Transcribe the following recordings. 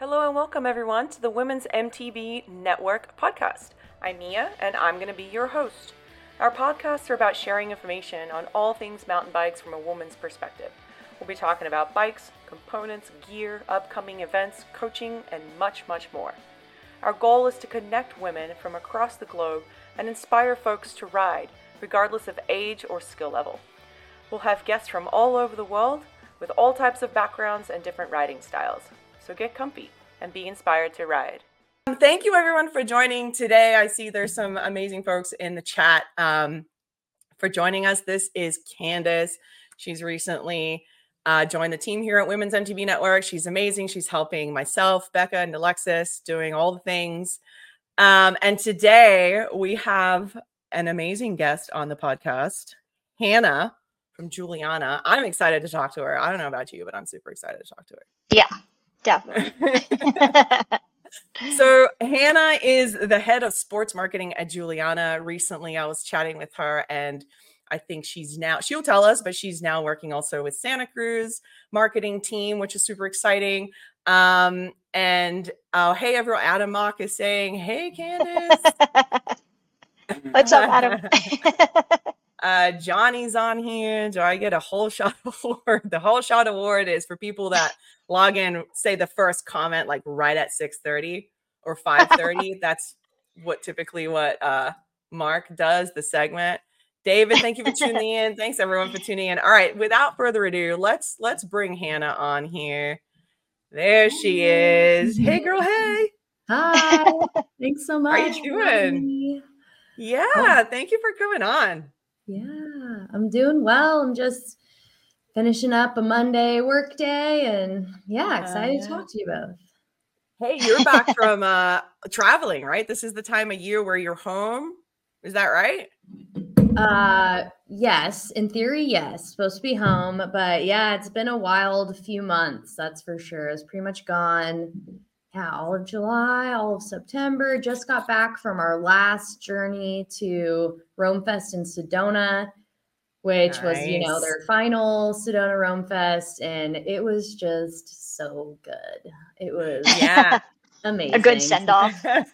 Hello and welcome everyone to the Women's MTB Network podcast. I'm Mia and I'm going to be your host. Our podcasts are about sharing information on all things mountain bikes from a woman's perspective. We'll be talking about bikes, components, gear, upcoming events, coaching, and much, much more. Our goal is to connect women from across the globe and inspire folks to ride, regardless of age or skill level. We'll have guests from all over the world with all types of backgrounds and different riding styles. So get comfy and be inspired to ride. Um, thank you, everyone, for joining today. I see there's some amazing folks in the chat um, for joining us. This is Candace. She's recently uh, joined the team here at Women's MTB Network. She's amazing. She's helping myself, Becca, and Alexis doing all the things. Um, and today we have an amazing guest on the podcast, Hannah from Juliana. I'm excited to talk to her. I don't know about you, but I'm super excited to talk to her. Yeah, Definitely. so Hannah is the head of sports marketing at Juliana. Recently, I was chatting with her and I think she's now she'll tell us, but she's now working also with Santa Cruz marketing team, which is super exciting. Um, and uh, hey, everyone, Adam Mock is saying, Hey, Candace. What's up, Adam? Uh, Johnny's on here. Do I get a whole shot award? The whole shot award is for people that log in, say the first comment like right at 6:30 or 5:30. That's what typically what uh Mark does, the segment. David, thank you for tuning in. Thanks everyone for tuning in. All right, without further ado, let's let's bring Hannah on here. There she is. Hey girl, hey. Hi. Thanks so much. How are you doing? Yeah, oh. thank you for coming on. Yeah, I'm doing well. I'm just finishing up a Monday work day and yeah, excited uh, yeah. to talk to you both. Hey, you're back from uh traveling, right? This is the time of year where you're home. Is that right? Uh yes, in theory, yes. Supposed to be home, but yeah, it's been a wild few months, that's for sure. It's pretty much gone yeah, all of July, all of September. Just got back from our last journey to Roam Fest in Sedona, which nice. was, you know, their final Sedona Roam Fest. And it was just so good. It was, yeah. Amazing. A good send off. it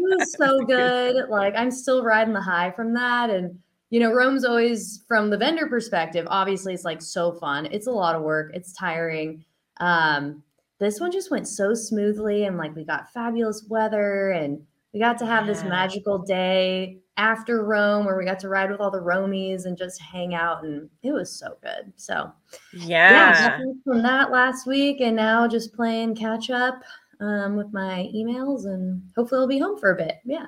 was so good. Like I'm still riding the high from that. And you know, Roam's always from the vendor perspective, obviously it's like so fun. It's a lot of work, it's tiring. Um, this one just went so smoothly and like we got fabulous weather and we got to have yeah. this magical day after Roam where we got to ride with all the Roamies and just hang out and it was so good. So yeah, yeah from that last week and now just playing catch up um, with my emails and hopefully I'll be home for a bit. Yeah.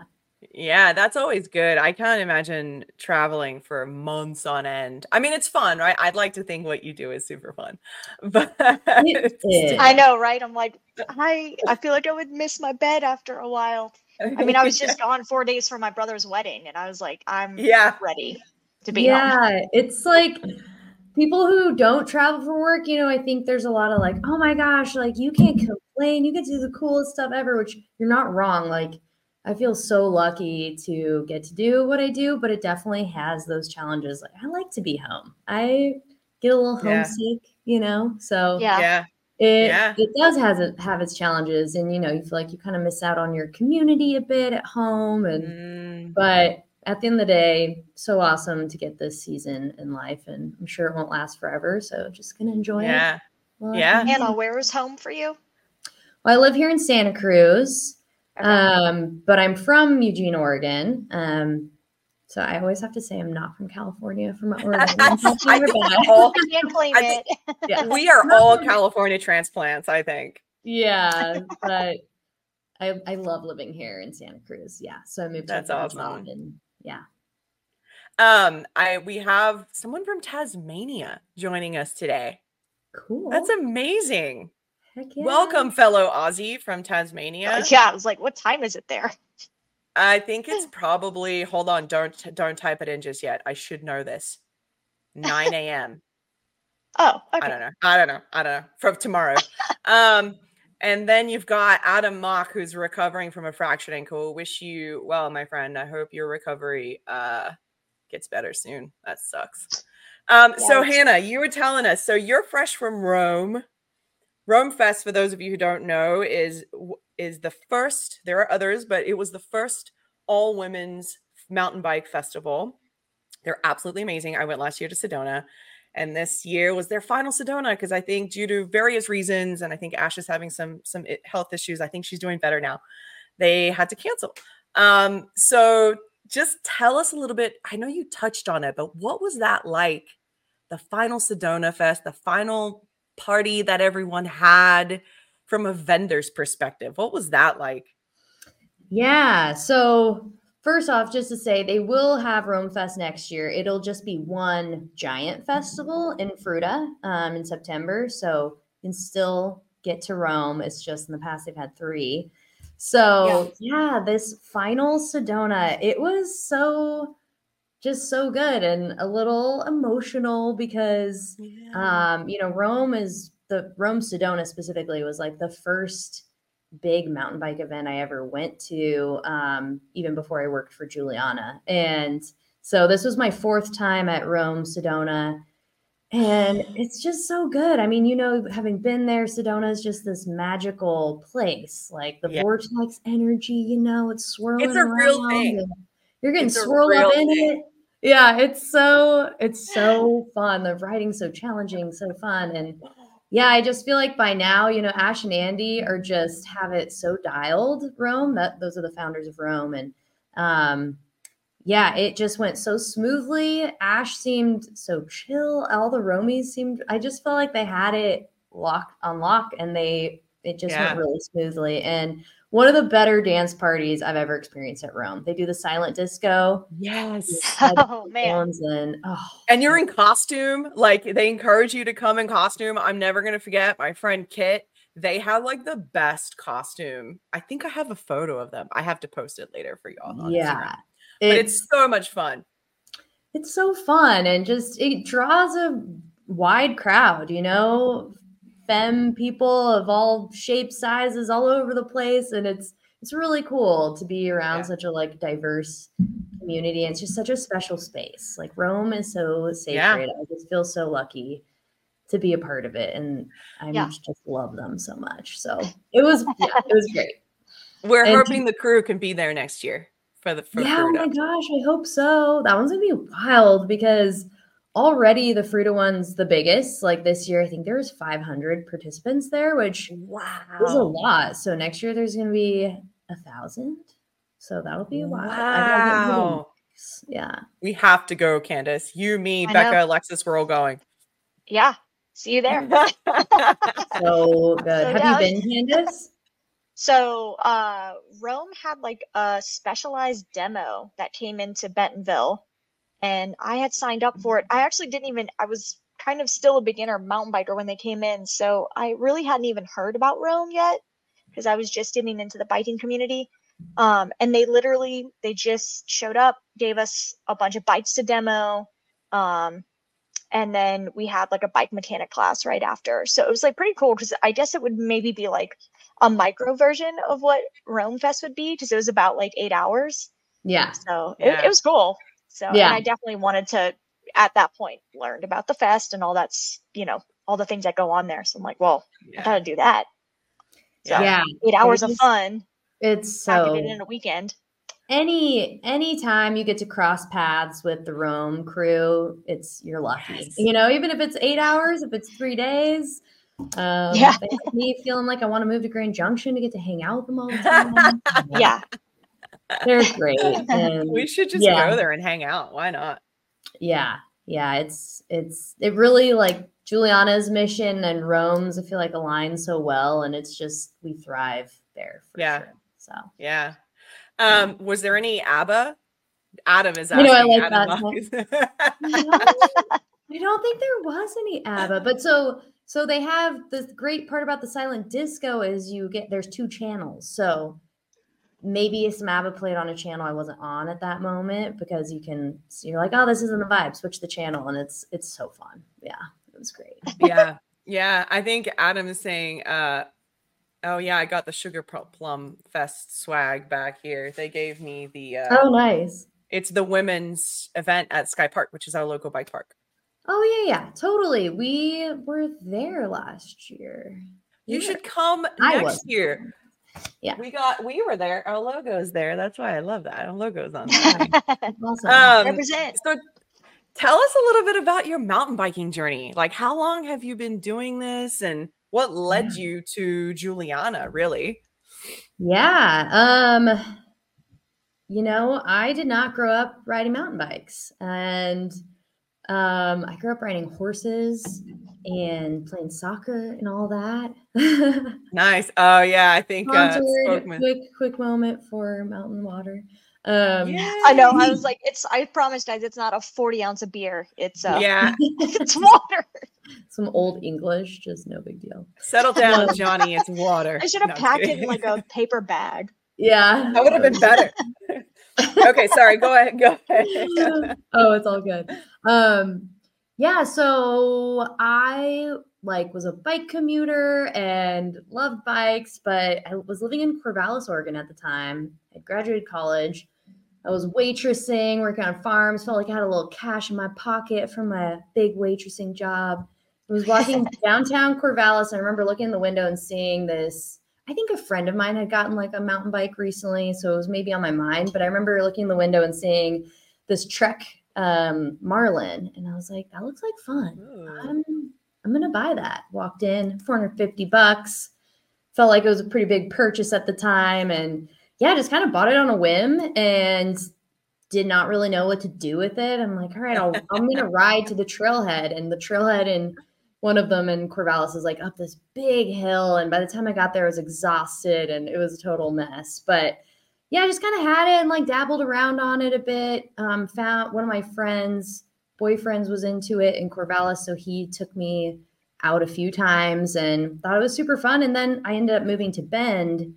Yeah, that's always good. I can't imagine traveling for months on end. I mean, it's fun, right? I'd like to think what you do is super fun. But I know, right? I'm like, uh, I I feel like I would miss my bed after a while. I mean, I was just gone four days for my brother's wedding, and I was like, I'm yeah ready to be yeah, home. it's like people who don't travel for work, you know, I think there's a lot of like, oh my gosh, like you can't complain, you get to do the coolest stuff ever, which you're not wrong. Like I feel so lucky to get to do what I do, but it definitely has those challenges. Like I like to be home. I get a little homesick, yeah. you know. So yeah, yeah. It, yeah. it does has it have its challenges and you know you feel like you kind of miss out on your community a bit at home and mm. but at the end of the day so awesome to get this season in life and i'm sure it won't last forever so just gonna enjoy yeah. it yeah yeah hannah where is home for you well i live here in santa cruz um, but I'm from Eugene, Oregon. Um, so I always have to say I'm not from California, from Oregon. I all, can't claim it. yeah. We are all California transplants, I think. Yeah, but I I love living here in Santa Cruz. Yeah, so I moved. That's awesome. And yeah. Um, I we have someone from Tasmania joining us today. Cool. That's amazing. Yeah. Welcome, fellow Aussie from Tasmania. Uh, yeah, I was like, what time is it there? I think it's probably. Hold on, don't don't type it in just yet. I should know this. 9 a.m. oh, okay. I don't know. I don't know. I don't know. From tomorrow. um, and then you've got Adam Mock, who's recovering from a fractured ankle. Wish you well, my friend. I hope your recovery uh gets better soon. That sucks. Um, so Hannah, you were telling us, so you're fresh from Roam Roam Fest, for those of you who don't know, is is the first. There are others, but it was the first all women's mountain bike festival. They're absolutely amazing. I went last year to Sedona, and this year was their final Sedona because I think due to various reasons, and I think Ash is having some some health issues. I think she's doing better now. They had to cancel. Um, so just tell us a little bit. I know you touched on it, but what was that like? The final Sedona Fest, the final party that everyone had from a vendor's perspective. What was that like? Yeah. So, first off, just to say, they will have Roam Fest next year. It'll just be one giant festival in Fruita um, in September. So, you can still get to Roam. It's just in the past, they've had three. So, yeah, yeah this final Sedona, it was so just so good and a little emotional because yeah. um you know Roam is the Roam Sedona specifically was like the first big mountain bike event I ever went to um even before I worked for Juliana and so this was my fourth time at Roam Sedona and it's just so good. I mean, you know, having been there, Sedona is just this magical place. Like the yeah. vortex energy, you know, it's swirling. It's a real thing. You're getting it's swirled up in thing. it yeah it's so it's so fun. The writing's so challenging so fun and yeah i just feel like by now you know ash and andy are just have it so dialed roam that those are the founders of roam and um yeah it just went so smoothly. Ash seemed so chill. All the roamies seemed i just felt like they had it locked on lock and they it just yeah. went really smoothly and one of the better dance parties I've ever experienced at Roam. They do the silent disco. Yes. Uh, oh man. And oh. and you're in costume. Like they encourage you to come in costume. I'm never gonna forget my friend Kit. They had like the best costume. I think I have a photo of them. I have to post it later for y'all. yeah. It's, but it's so much fun. It's so fun and just it draws a wide crowd, you know, femme people of all shapes, sizes, all over the place, and it's it's really cool to be around yeah. such a like diverse community. And it's just such a special space. Like Roam is so sacred. Yeah. I just feel so lucky to be a part of it, and I yeah. just love them so much. So it was yeah, it was great. We're and hoping to, the crew can be there next year for the for yeah. Oh my gosh, I hope so. That one's gonna be wild because already the Fruita one's the biggest. Like this year, I think there was 500 participants there, which wow is a lot. So next year there's going to be a thousand. So that'll be a while. Wow. Yeah. We have to go, Candace. You, me, I Becca, know. Alexis, we're all going. Yeah. See you there. so good. So, Have yeah, you been, Candace? So uh Roam had like a specialized demo that came into Bentonville and I had signed up for it. I actually didn't even, I was kind of still a beginner mountain biker when they came in. So I really hadn't even heard about Roam yet because I was just getting into the biking community. Um, and they literally, they just showed up, gave us a bunch of bikes to demo. Um, and then we had like a bike mechanic class right after. So it was like pretty cool because I guess it would maybe be like a micro version of what Roam Fest would be because it was about like eight hours. Yeah. So yeah. It, it was cool. So yeah. I definitely wanted to at that point learned about the fest and all that's you know all the things that go on there. So I'm like, well, yeah. I gotta do that. So yeah, eight hours of fun. It's so in a weekend. Any anytime you get to cross paths with the Roam crew, it's you're lucky. Yes. You know, even if it's eight hours, if it's three days. Um, yeah, me feeling like I want to move to Grand Junction to get to hang out with them all the time. yeah, they're great. And we should just yeah. go there and hang out. Why not? Yeah. Yeah. It's, it's, it really like Juliana's mission and Roam's, I feel like align so well. And it's just, we thrive there. yeah. Sure. So, yeah. Um, yeah. was there any ABBA? Adam is asking. You know, I like that. I don't think there was any ABBA, but so so they have the great part about the silent disco is you get there's two channels. So maybe some ABBA played on a channel I wasn't on at that moment because you can you're like, oh, this isn't the vibe. Switch the channel, and it's it's so fun. Yeah, it was great. yeah, yeah. I think Adam is saying, uh, oh yeah, I got the Sugar Plum Fest swag back here. They gave me the. Uh, oh, nice. It's the women's event at Sky Park, which is our local bike park. Oh yeah, yeah, totally. We were there last year. You should come I next was. year. Yeah. We got we were there. Our logo's there. That's why I love that. Our logo's on there. Awesome. um, Represent. so tell us a little bit about your mountain biking journey. Like how long have you been doing this and what led you to Juliana, really? Yeah. Um you know, I did not grow up riding mountain bikes and um I grew up riding horses and playing soccer and all that. Nice. Oh yeah, I think uh, Sponsored, Spokeman- quick quick moment for mountain water. Um I know. I was like, it's. I promised guys, it's not a forty ounce of beer. It's uh, yeah. it's water. some old English, just no big deal. Settle down, Johnny. It's water. I should have No, packed it in like a paper bag. Yeah. That would have been better. okay, sorry. Go ahead. Go ahead. oh, it's all good. Um, yeah, so I like was a bike commuter and loved bikes, but I was living in Corvallis, Oregon at the time. I graduated college. I was waitressing, working on farms, felt like I had a little cash in my pocket from my big waitressing job. I was walking downtown Corvallis. And I remember looking in the window and seeing this. I think a friend of mine had gotten like a mountain bike recently, so it was maybe on my mind. But I remember looking in the window and seeing this Trek um, Marlin, and I was like, "That looks like fun. I'm I'm gonna buy that." Walked in, 450 bucks. Felt like it was a pretty big purchase at the time, and yeah, just kind of bought it on a whim and did not really know what to do with it. I'm like, all right, I'll, I'm gonna ride to the trailhead, and the trailhead in one of them in Corvallis is like up this big hill, and by the time I got there, I was exhausted and it was a total mess. But yeah, I just kind of had it and like dabbled around on it a bit. Um, found one of my friends, boyfriends, was into it in Corvallis, so he took me out a few times and thought it was super fun. And then I ended up moving to Bend.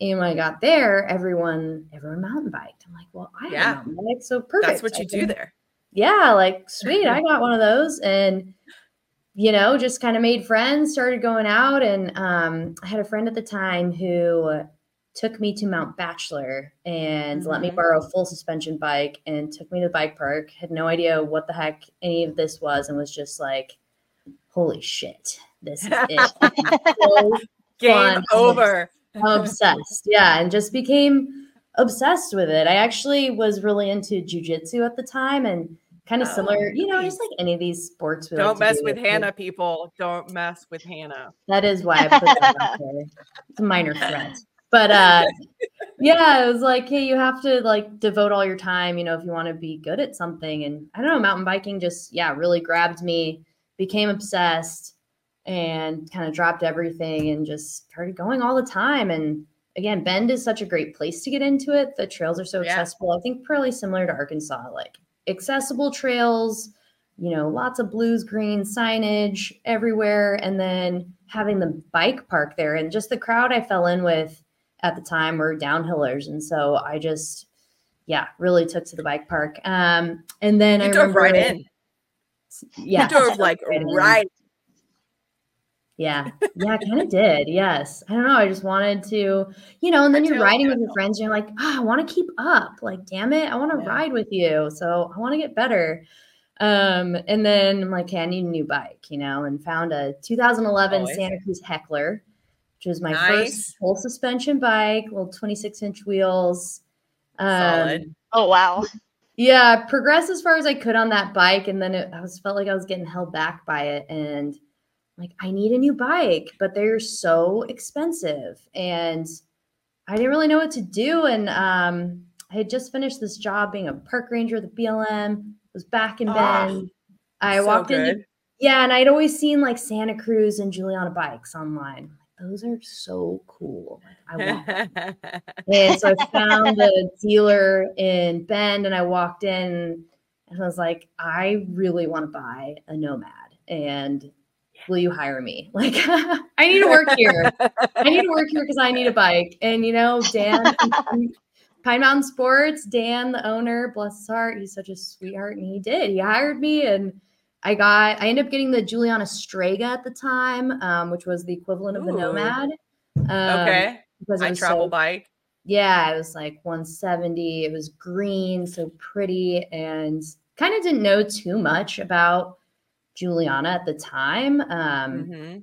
And when I got there, everyone everyone mountain biked. I'm like, well, I have Yeah. mountain bike, so perfect. That's what you do there. yeah, like sweet, I got one of those, and you know, just kind of made friends, started going out, and um, I had a friend at the time who took me to Mount Bachelor and let me Mhm. borrow a full suspension bike and took me to the bike park. Had no idea what the heck any of this was, and was just like, "Holy shit, this is it!" so Game Fun. over. obsessed. Yeah, and just became obsessed with it. I actually was really into jujitsu at the time and kind of Oh, similar, you know, just like any of these sports. Don't to mess do. with Hannah, people. Don't mess with Hannah. That is why I put that out there. It's a minor threat. But uh yeah, it was like, hey, you have to like devote all your time, you know, if you want to be good at something. And I don't know, mountain biking just, yeah, really grabbed me, became obsessed, and kind of dropped everything and just started going all the time. And again, Bend is such a great place to get into it. The trails are so Yeah. accessible. I think probably similar to Arkansas, like accessible trails, you know, lots of blues green signage everywhere. And then having the bike park there and just the crowd I fell in with at the time were downhillers. And so I just, yeah, really took to the bike park. Um, and then You I drove remember, right in. Yeah. you drove like right right. Yeah. Yeah, I kind of did. Yes. I don't know. I just wanted to, you know, and then I you're riding with your friends and you're like, ah, I want to keep up. Like, damn it. I want to Yeah. ride with you. So I want to get better. Um, and then I'm like, okay, I need a new bike, you know, and found a 2011 Always. Santa Cruz Heckler, which was my Nice. first full suspension bike, little 26 inch wheels. Um, Solid. Oh wow. yeah, progressed as far as I could on that bike, and then it, I was felt like I was getting held back by it, and like I need a new bike, but they're so expensive, and I didn't really know what to do. And um, I had just finished this job being a park ranger at the BLM. Was back in Ah, Bend. I so walked in, yeah, and I'd always seen like Santa Cruz and Juliana bikes online. Those are so cool. Like, I want and so I found a dealer in Bend and I walked in and I was like, I really want to buy a Nomad and will you hire me? Like, I need to work here. I need to work here because I need a bike. And, you know, Dan, Pine Mountain Sports, Dan, the owner, bless his heart, he's such a sweetheart. And he did. He hired me and I got, I ended up getting the Juliana Strega at the time, um, which was the equivalent of the Ooh. Nomad. Um, okay. Because it I travel so bike. yeah, it was like 170. It was green, so pretty, and kind of didn't know too much about Juliana at the time. Um, Mhm.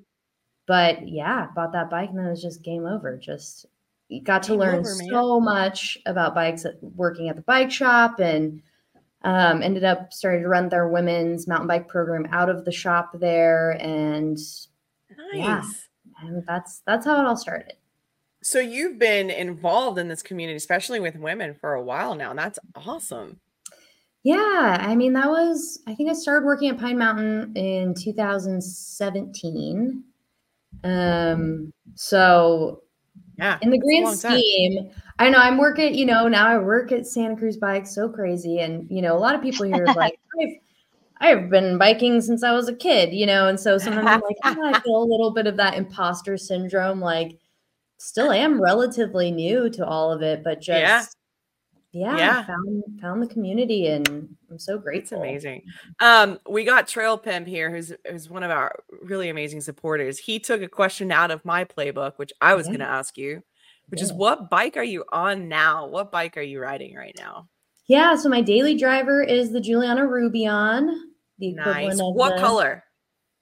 but yeah, bought that bike and then it was just game over. Just got to Game learn over, so much about bikes at, working at the bike shop and um, ended up starting to run their women's mountain bike program out of the shop there and, Nice. Yeah. and that's that's how it all started. So you've been involved in this community, especially with women, for a while now. And that's awesome. Yeah, I mean that was I think I started working at Pine Mountain in 2017. Um so Yeah. in the grand scheme, I know I'm working, you know, now I work at Santa Cruz Bikes, so crazy. And, you know, a lot of people here are like, I've, I've been biking since I was a kid, you know, and so sometimes I'm like, oh, I feel a little bit of that imposter syndrome. Like, still am relatively new to all of it, but just, Yeah. Yeah, Yeah. found found the community and I'm so It's amazing. Um, we got Trail Pimp here, who's who's one of our really amazing supporters. He took a question out of my playbook, which I was Yeah. going to ask you, which is what bike are you on now? What bike are you riding right now? Yeah, so my daily driver is the Juliana Roubion, the Nice. What the, color?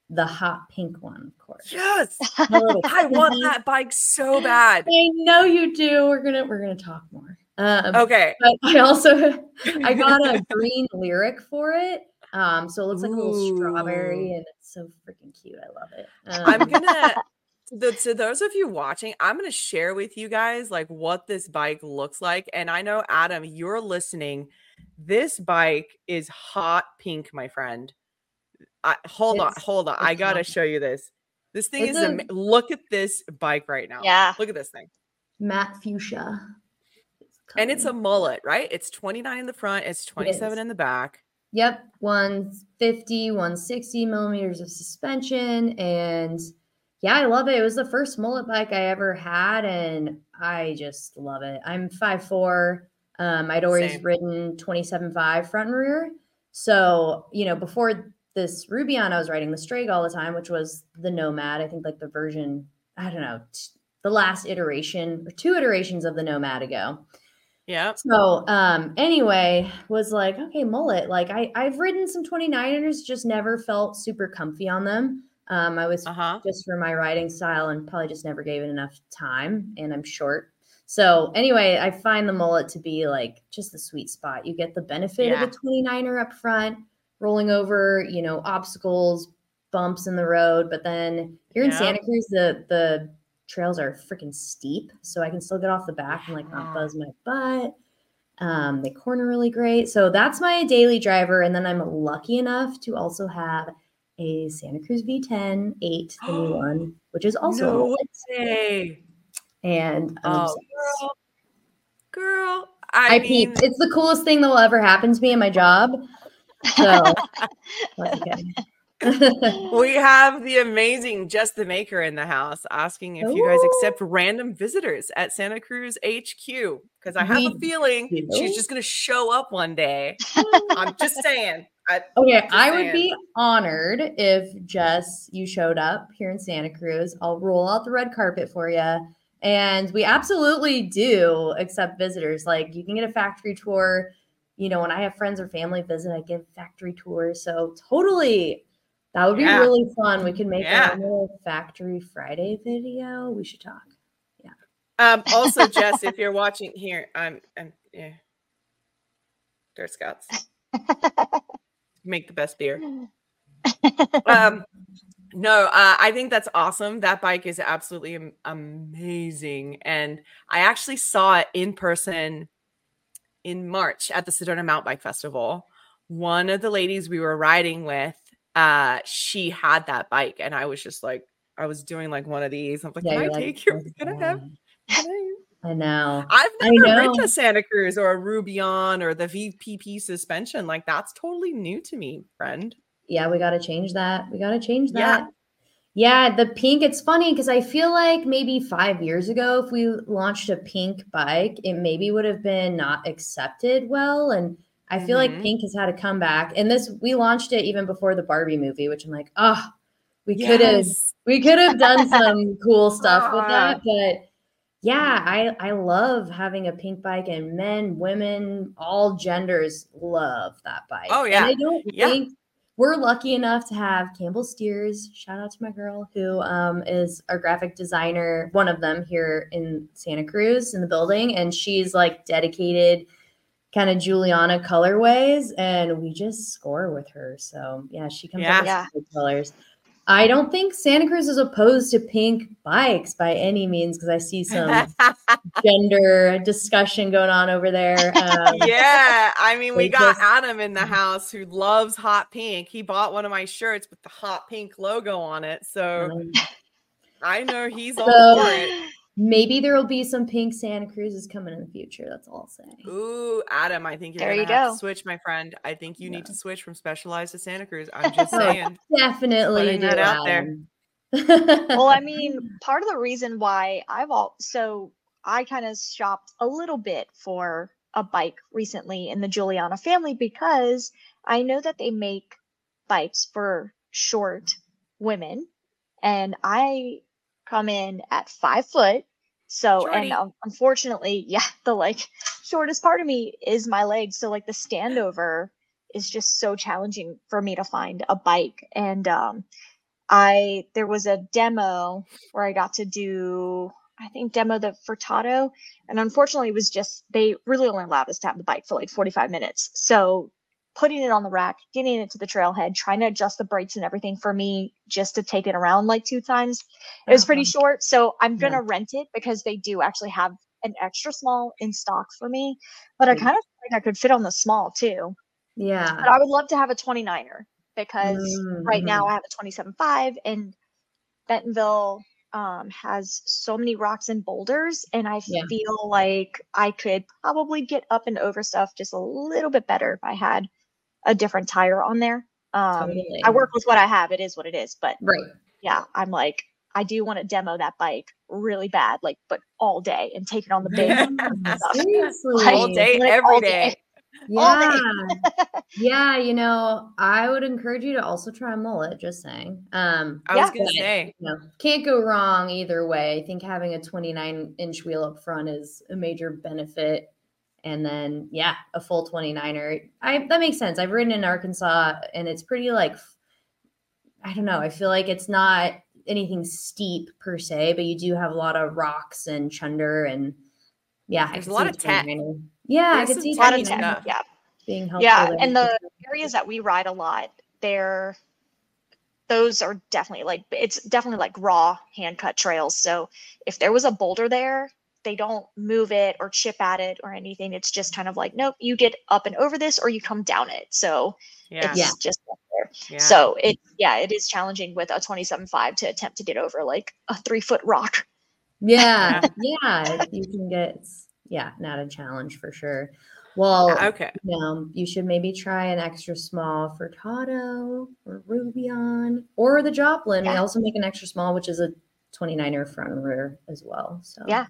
the hot pink one, of course. Yes, I want that bike so bad. I know you do. We're gonna we're gonna talk more. Um, Okay. but I also I got a green Lyrik for it. Um, so it looks like a little strawberry, and it's so freaking cute. I love it. I'm Um, gonna the, to those of you watching, I'm gonna share with you guys like what this bike looks like. And I know Adam, you're listening. This bike is hot pink, my friend. I, hold on, hold on. I gotta hot. show you this. This thing It's is a- ama- look at this bike right now. Yeah. Look at this thing. matte fuchsia. And it's a mullet, right? It's 29 in the front, it's 27 is. in the back. Yep, 150, 160 millimeters of suspension. And yeah, I love it. It was the first mullet bike I ever had, and I just love it. I'm 5'4. Um, I'd always Same. ridden 27.5 front and rear. So, you know, before this Roubion, I was riding the Strega all the time, which was the Nomad. I think like the version, I don't know, t- the last iteration or two iterations of the Nomad ago. Yeah. So um anyway, was like, okay, mullet. Like I I've ridden some 29ers, just never felt super comfy on them. Um I was Uh-huh. just for my riding style and probably just never gave it enough time and I'm short. So anyway, I find the mullet to be like just the sweet spot. You get the benefit Yeah. of a 29er up front, rolling over, you know, obstacles, bumps in the road, but then here in Santa Cruz the the trails are freaking steep, so I can still get off the back and like not buzz my butt. Um, they corner really great. So that's my daily driver. And then I'm lucky enough to also have a Santa Cruz V10 8, the new one, which is also no way. And I'm Oh, girl. Girl. I, I mean, peeped. It's the coolest thing that will ever happen to me in my job. So. we have the amazing Just the Maker in the house asking if you guys accept random visitors at Santa Cruz HQ because I have a feeling do. she's just going to show up one day. I'm just saying. I, Okay, Just I would be honored if Jess you showed up here in Santa Cruz. I'll roll out the red carpet for you. And we absolutely do accept visitors. Like you can get a factory tour. You know, when I have friends or family visit, I give factory tours. So totally that would be Yeah. really fun. We could make Yeah. a little factory Friday video. We should talk. Yeah. Um, also, Jess, if you're watching here, I'm, I'm yeah. Dirt Scouts. Make the best beer. um no uh, i think that's awesome that bike is absolutely am- amazing and i actually saw it in person in march at the sedona mountain bike festival one of the ladies we were riding with uh she had that bike and i was just like i was doing like one of these i'm like can i you're like, take your "Oh, can i have can I-" I know. I've never ridden a Santa Cruz or a Roubion or the VPP suspension. Like that's totally new to me, friend. yeah, we got to change that. We got to change Yeah. that. Yeah, the pink, it's funny because I feel like maybe five years ago, if we launched a pink bike, it maybe would have been not accepted well. And I feel Mhm. like pink has had a comeback. And this, we launched it even before the Barbie movie, which I'm like, oh, we could have, we could have done some cool stuff with Ah. that. But yeah, I, I love having a pink bike and men, women, all genders love that bike. Oh, And yeah. I don't Yeah. think we're lucky enough to have Campbell Steers. Shout out to my girl who um, is our graphic designer, one of them here in Santa Cruz in the building, and she's like dedicated kind of Juliana colorways, and we just score with her. So yeah, she comes Yeah. up with Yeah. some colors. I don't think Santa Cruz is opposed to pink bikes by any means because I see some gender discussion going on over there. Um, yeah, I mean, we got Adam in the house who loves hot pink. He bought one of my shirts with the hot pink logo on it, so um, I know he's all So- for it. Maybe there will be some pink Santa Cruzes coming in the future. That's all I'll say. Ooh, Adam, I think you're There gonna you have go. to switch, my friend. I think you need to switch from Specialized to Santa Cruz. I'm just saying. Definitely do that out there. Well, I mean, part of the reason why I've all so I kind of shopped a little bit for a bike recently in the Juliana family because I know that they make bikes for short women, and I come in at five foot. So, Shorty. and um, unfortunately, yeah, the like shortest part of me is my legs. So, like the standover is just so challenging for me to find a bike. And um, I there was a demo where I got to do I think demo the Furtado, and unfortunately it was just they really only allowed us to have the bike for like 45 minutes. So putting it on the rack, getting it to the trailhead, trying to adjust the brakes and everything for me just to take it around like two times. It was pretty Uh-huh. short, so I'm gonna rent it because they do actually have an extra small in stock for me. But I kind of think I could fit on the small too. Yeah. But I would love to have a 29er because right Mhm. now I have a 27.5 and Bentonville um, has so many rocks and boulders and I Yeah. feel like I could probably get up and over stuff just a little bit better if I had a different tire on there. Um, Totally. I work with what I have. It is what it is. But Right. yeah, I'm like, I do want to demo that bike really bad, like, but all day and take it on the big stuff. Seriously. all day, Like, every all day. day. Yeah. yeah, you know, I would encourage you to also try a mullet, just saying. Um, I was Yeah. gonna say. you know, can't go wrong either way. I think having a 29 inch wheel up front is a major benefit. And then, yeah, a full 29er. I that makes sense. I've ridden in Arkansas and it's pretty like I don't know. I feel like it's not anything steep per se, but you do have a lot of rocks and chunder and yeah, I There's a lot of tech. 29er. Yeah, I There's could see A lot of tech, yeah. being helpful. Yeah, and the areas that we ride a lot, they're those are definitely like it's definitely like raw hand cut trails. So if there was a boulder there, they don't move it or chip at it or anything. It's just kind of like, nope, you get up and over this or you come down it. So Yeah. it's Yeah. just there. yeah. So it yeah, it is challenging with a 27.5 to attempt to get over like a three foot rock. Yeah, yeah, you can get yeah, not a challenge for sure. Well, okay. you know, you should maybe try an extra small Furtado or Roubion or the Joplin. We also make an extra small, which is a 29er front and rear as well. So Yeah.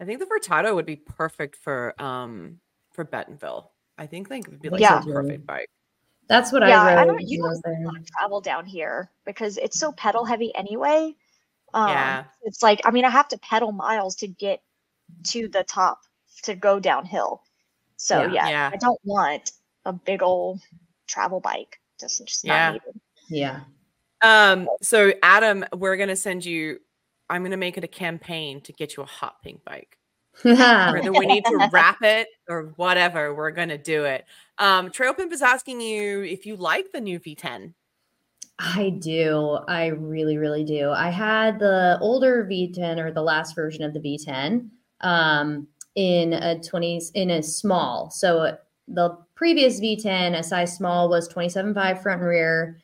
I think the Furtado would be perfect for um for Bentonville. I think like it would be like Yeah. the perfect bike. that's what Yeah, I I wrote. don't- you when I was there. want to travel down here because it's so pedal heavy anyway. Um, Yeah. It's like, I mean, I have to pedal miles to get to the top to go downhill. So, Yeah. yeah, Yeah. I don't want a big old travel bike. Just, just Yeah. not needed. Yeah. Um, so Adam, we're gonna send you. I'm gonna make it a campaign to get you a hot pink bike. Whether we need to wrap it or whatever, we're gonna do it. Um, Trail Pimp is asking you if you like the new V10. I do. I really, really do. I had the older V10 or the last version of the V10 um, in a 20s in a small. So the previous V10, a size small, was 27.5 front and rear.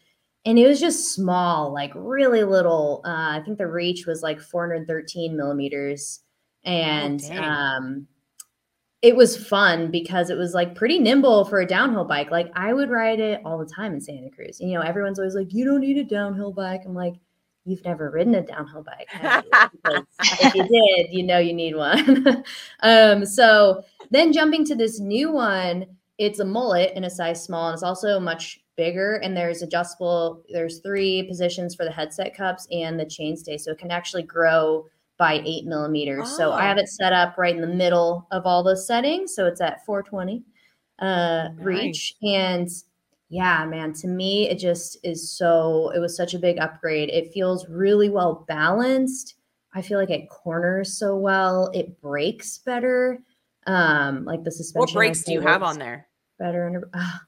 And it was just small, like really little. Uh, I think the reach was like 413 millimeters. And dang. um, it was fun because it was like pretty nimble for a downhill bike. Like I would ride it all the time in Santa Cruz. You know, everyone's always like, "You don't need a downhill bike." I'm like, "You've never ridden a downhill bike, you?" If you did, you know you need one." um, so then jumping to this new one, it's a mullet in a size small, and it's also much bigger. And there's adjustable. There's three positions for the headset cups and the chainstay, so it can actually grow by eight millimeters. So I Oh. have it set up right in the middle of all those settings. So it's at 420 uh, reach. And yeah, man, to me, it just is so, it was such a big upgrade. It feels really well balanced. I feel like it corners so well. It brakes better. Um, like the suspension. What brakes do you have on there? Better. under uh,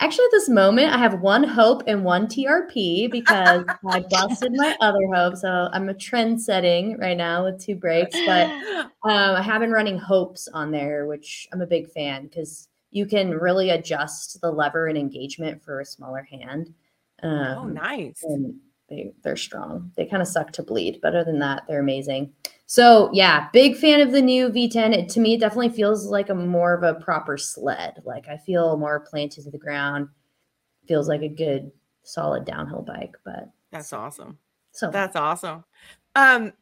actually, at this moment, I have one Hope and one TRP because I busted my other Hope. So I'm a trend setting right now with two brakes, But um, I have been running Hopes on there, which I'm a big fan because you can really adjust the lever and engagement for a smaller hand. Oh, um, oh, nice. And they, they're strong. They kind of suck to bleed, but other than that, they're amazing. So yeah, big fan of the new V10. It, to me, it definitely feels like a more of a proper sled. Like I feel more planted to the ground. Feels like a good, solid downhill bike. But that's awesome. So that's awesome. Um,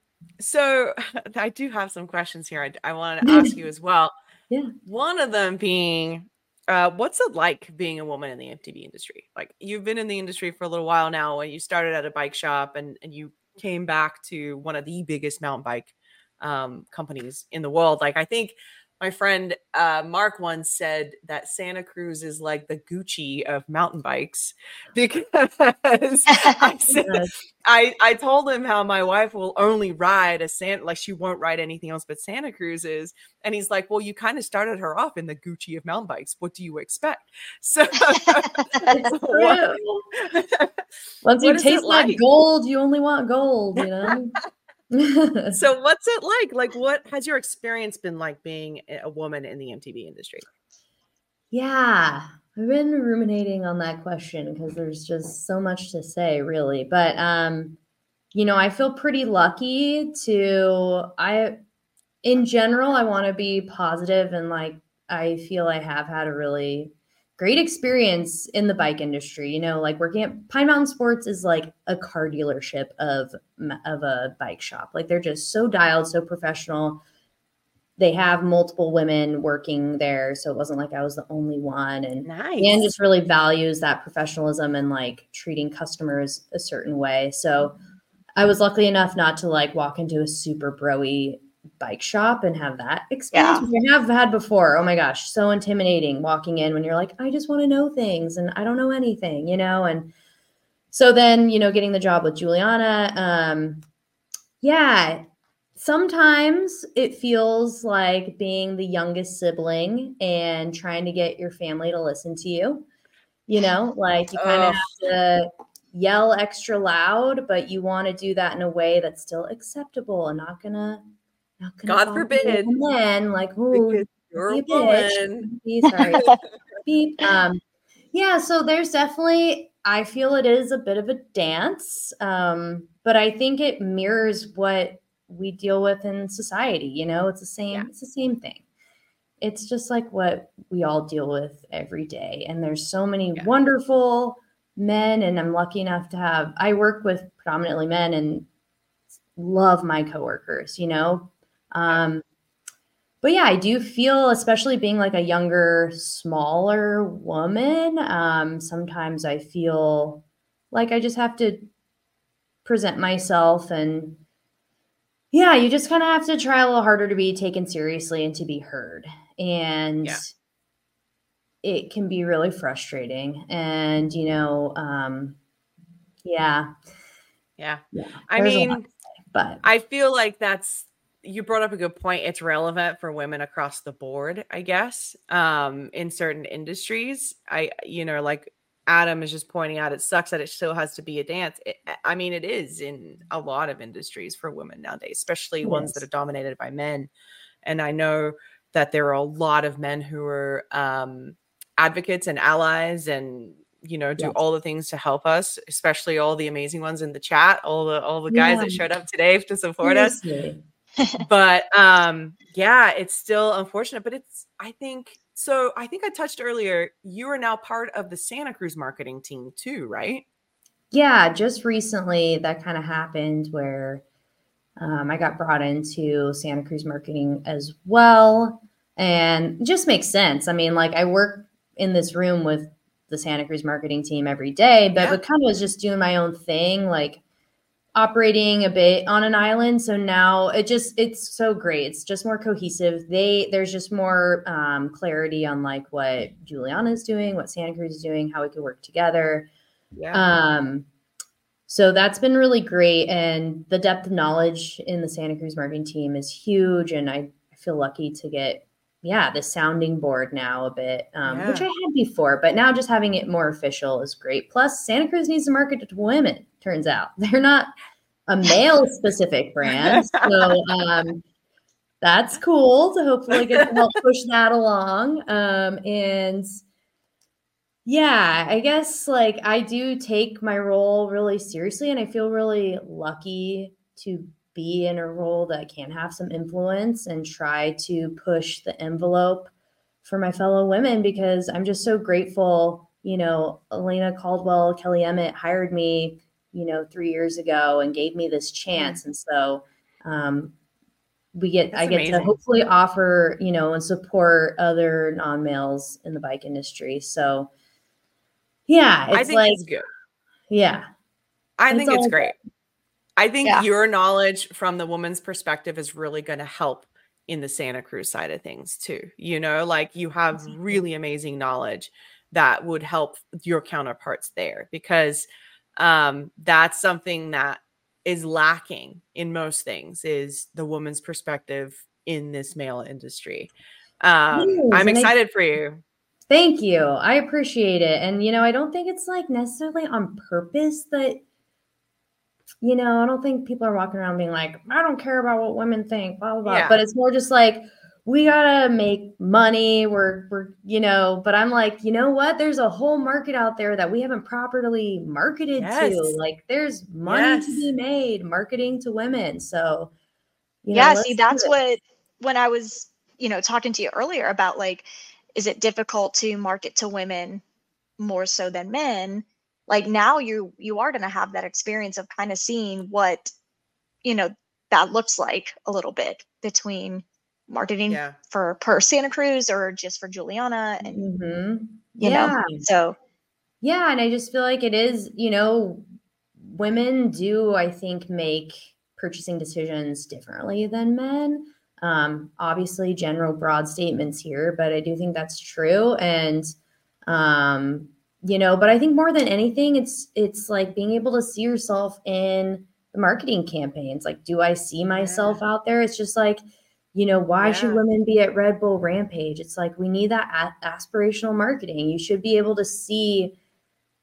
so I do have some questions here. I, I want to ask you as well. Yeah. One of them being, uh, what's it like being a woman in the MTB industry? Like you've been in the industry for a little while now, and you started at a bike shop, and and you came back to one of the biggest mountain bike um, companies in the world. Like I think my friend uh, Mark once said that Santa Cruz is like the Gucci of mountain bikes because I, said, I, I told him how my wife will only ride a Santa like she won't ride anything else but Santa Cruz's, and he's like, well, you kind of started her off in the Gucci of mountain bikes. What do you expect? So once you taste like? that gold, you only want gold, you know so what's it like? Like what has your experience been like being a woman in the MTB industry? Yeah, I've been ruminating on that question because there's just so much to say really. But um you know, I feel pretty lucky to I in general I want to be positive and like I feel I have had a really great experience in the bike industry. You know, like working at Pine Mountain Sports is like a car dealership of of a bike shop. Like they're just so dialed, so professional. They have multiple women working there, so it wasn't like I was the only one. And nice. and just really values that professionalism and like treating customers a certain way. So I was lucky enough not to like walk into a super broy bike shop and have that experience yeah. I have had before. Oh my gosh, so intimidating walking in when you're like, I just want to know things and I don't know anything, you know? And so then, you know, getting the job with Juliana, um, yeah, sometimes it feels like being the youngest sibling and trying to get your family to listen to you. You know, like you kind of have to yell extra loud, but you want to do that in a way that's still acceptable and not gonna God forbid. then, like, oh, you're a woman. Sorry. Beep. Um, yeah, so there's definitely, I feel it is a bit of a dance, um, but I think it mirrors what we deal with in society. You know, it's the same. Yeah. It's the same thing. It's just like what we all deal with every day, and there's so many yeah. wonderful men, and I'm lucky enough to have. I work with predominantly men, and love my coworkers. You know, um, but yeah, I do feel, especially being like a younger, smaller woman, um, sometimes I feel like I just have to present myself and yeah, you just kind of have to try a little harder to be taken seriously and to be heard. And yeah. it can be really frustrating. And, you know, um, yeah. Yeah. yeah I mean, but I feel like that's you brought up a good point. It's relevant for women across the board, I guess. Um, in certain industries, I you know, like Adam is just pointing out, it sucks that it still has to be a dance. It, I mean, it is in a lot of industries for women nowadays, especially yes. ones that are dominated by men. And I know that there are a lot of men who are um, advocates and allies and you know do yes. all the things to help us especially all the amazing ones in the chat all the all the guys yeah. that showed up today to support Seriously. us but um yeah it's still unfortunate but it's i think so i think i touched earlier you are now part of the santa cruz marketing team too right yeah just recently that kind of happened where um, i got brought into santa cruz marketing as well and it just makes sense i mean like i work in this room with the santa cruz marketing team every day but, yeah. but kind of was just doing my own thing like operating a bit on an island. So now it just it's so great. It's just more cohesive. They there's just more um, clarity on like what juliana is doing what santa cruz is doing how we can work together. Yeah. um so that's been really great. And the depth of knowledge in the santa cruz marketing team is huge. And i, feel lucky to get yeah the sounding board now a bit um, which i had before but now just having it more official is great. Plus santa cruz needs to market to women turns out. They're not a male specific brand so um, that's cool to hopefully get to help push that along um, and yeah i guess like i do take my role really seriously and i feel really lucky to be in a role that can have some influence and try to push the envelope for my fellow women because i'm just so grateful. You know Elayna Caldwell Kelli Emmett hired me you know three years ago and gave me this chance and so um, we get i That's get to hopefully offer you know and support other non-males in the bike industry so yeah I it's think like it's good. yeah I It's think it's all great. I think Yeah. your knowledge from the woman's perspective is really going to help in the Santa Cruz side of things too. You know, like you have really amazing knowledge that would help your counterparts there because um that's something that is lacking in most things is the woman's perspective in this male industry. Um Yes, I'm and I- excited for you. Thank you. I appreciate it. And you know, I don't think it's like necessarily on purpose that you know, I don't think people are walking around being like, I don't care about what women think, blah blah blah. Yeah. But it's more just like we gotta make money. We're we're you know, but I'm like, you know what? There's a whole market out there that we haven't properly marketed Yes. to. Like there's money to be made marketing to women. So you know, yeah see that's what when i was you know talking to you earlier about like is it difficult to market to women more so than men like now you you are going to have that experience of kind of seeing what you know that looks like a little bit between marketing Yeah. for per santa cruz or just for juliana and Mhm. you yeah. know so Yeah, and I just feel like it is, you know, women do, I think, make purchasing decisions differently than men. Um, obviously, general broad statements here, but I do think that's true. And um, you know, but I think more than anything, it's it's like being able to see yourself in the marketing campaigns. Like, do I see myself out there? It's just like, you know, why should women be at Red Bull Rampage? It's like we need that aspirational marketing. You should be able to see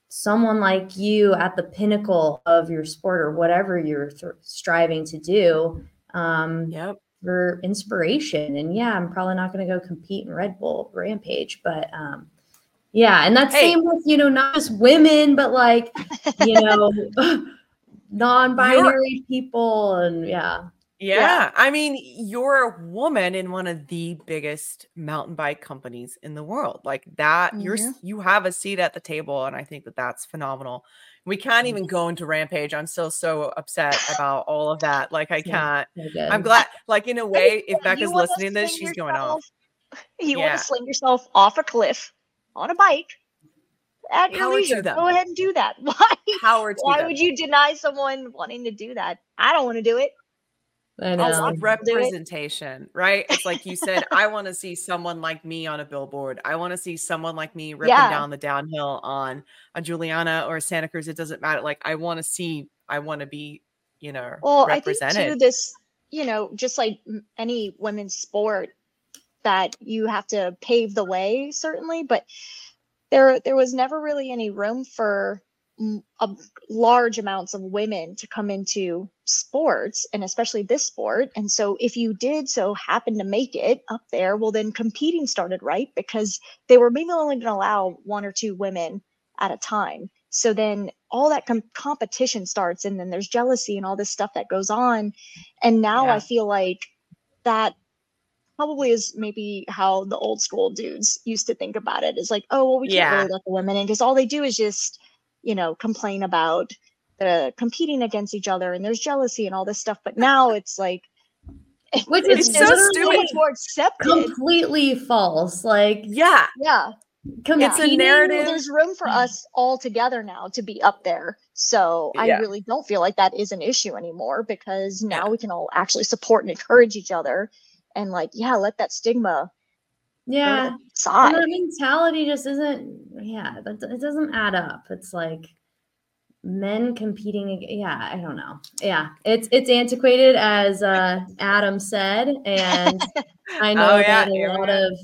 someone like you at the pinnacle of your sport or whatever you're th- striving to do um, Yep. for inspiration. And yeah, I'm probably not going to go compete in Red Bull Rampage, but um, yeah, and that's Hey. same with you know not just women, but like you know non-binary people and yeah. Yeah. I mean, you're a woman in one of the biggest mountain bike companies in the world. Like that, you're Mhm. you have a seat at the table, and I think that that's phenomenal. We can't even go into Rampage. I'm still so upset about all of that. Like I can't. Good. I'm glad. Like in a way, if Becca's listening to this, she's going off. yourself- You want to sling yourself off a cliff on a bike at your Power leisure. Go ahead and do that. Why? Power to Why them. would you deny someone wanting to do that? I don't want to do it. I I want representation, right? It's like you said, I want to see someone like me on a billboard. I want to see someone like me ripping Yeah. down the downhill on a Juliana or a Santa Cruz. It doesn't matter. Like I want to see, I want to be, you know, Well, I think represented. too this, you know, just like any women's sport, that you have to pave the way certainly, but there there was never really any room for m- a large amounts of women to come into sports and especially this sport and so if you did so happen to make it up there well then competing started right because they were maybe only going to allow one or two women at a time so then all that com- competition starts and then there's jealousy and all this stuff that goes on and now Yeah. i feel like that probably is maybe how the old school dudes used to think about it is like oh well we can't Yeah. really let the women in because all they do is just you know complain about the competing against each other and there's jealousy and all this stuff but now it's like Which it's is so just so stupid. more accepted completely false. Like yeah. yeah It's a narrative. There's room for us all together now to be up there. So I Yeah. really don't feel like that is an issue anymore because now we can all actually support and encourage each other and like, yeah, let that stigma go to Yeah. side. that mentality just isn't yeah it doesn't add up it's like men competing yeah i don't know yeah it's it's antiquated as uh adam said and i know Oh, yeah, that a lot are. of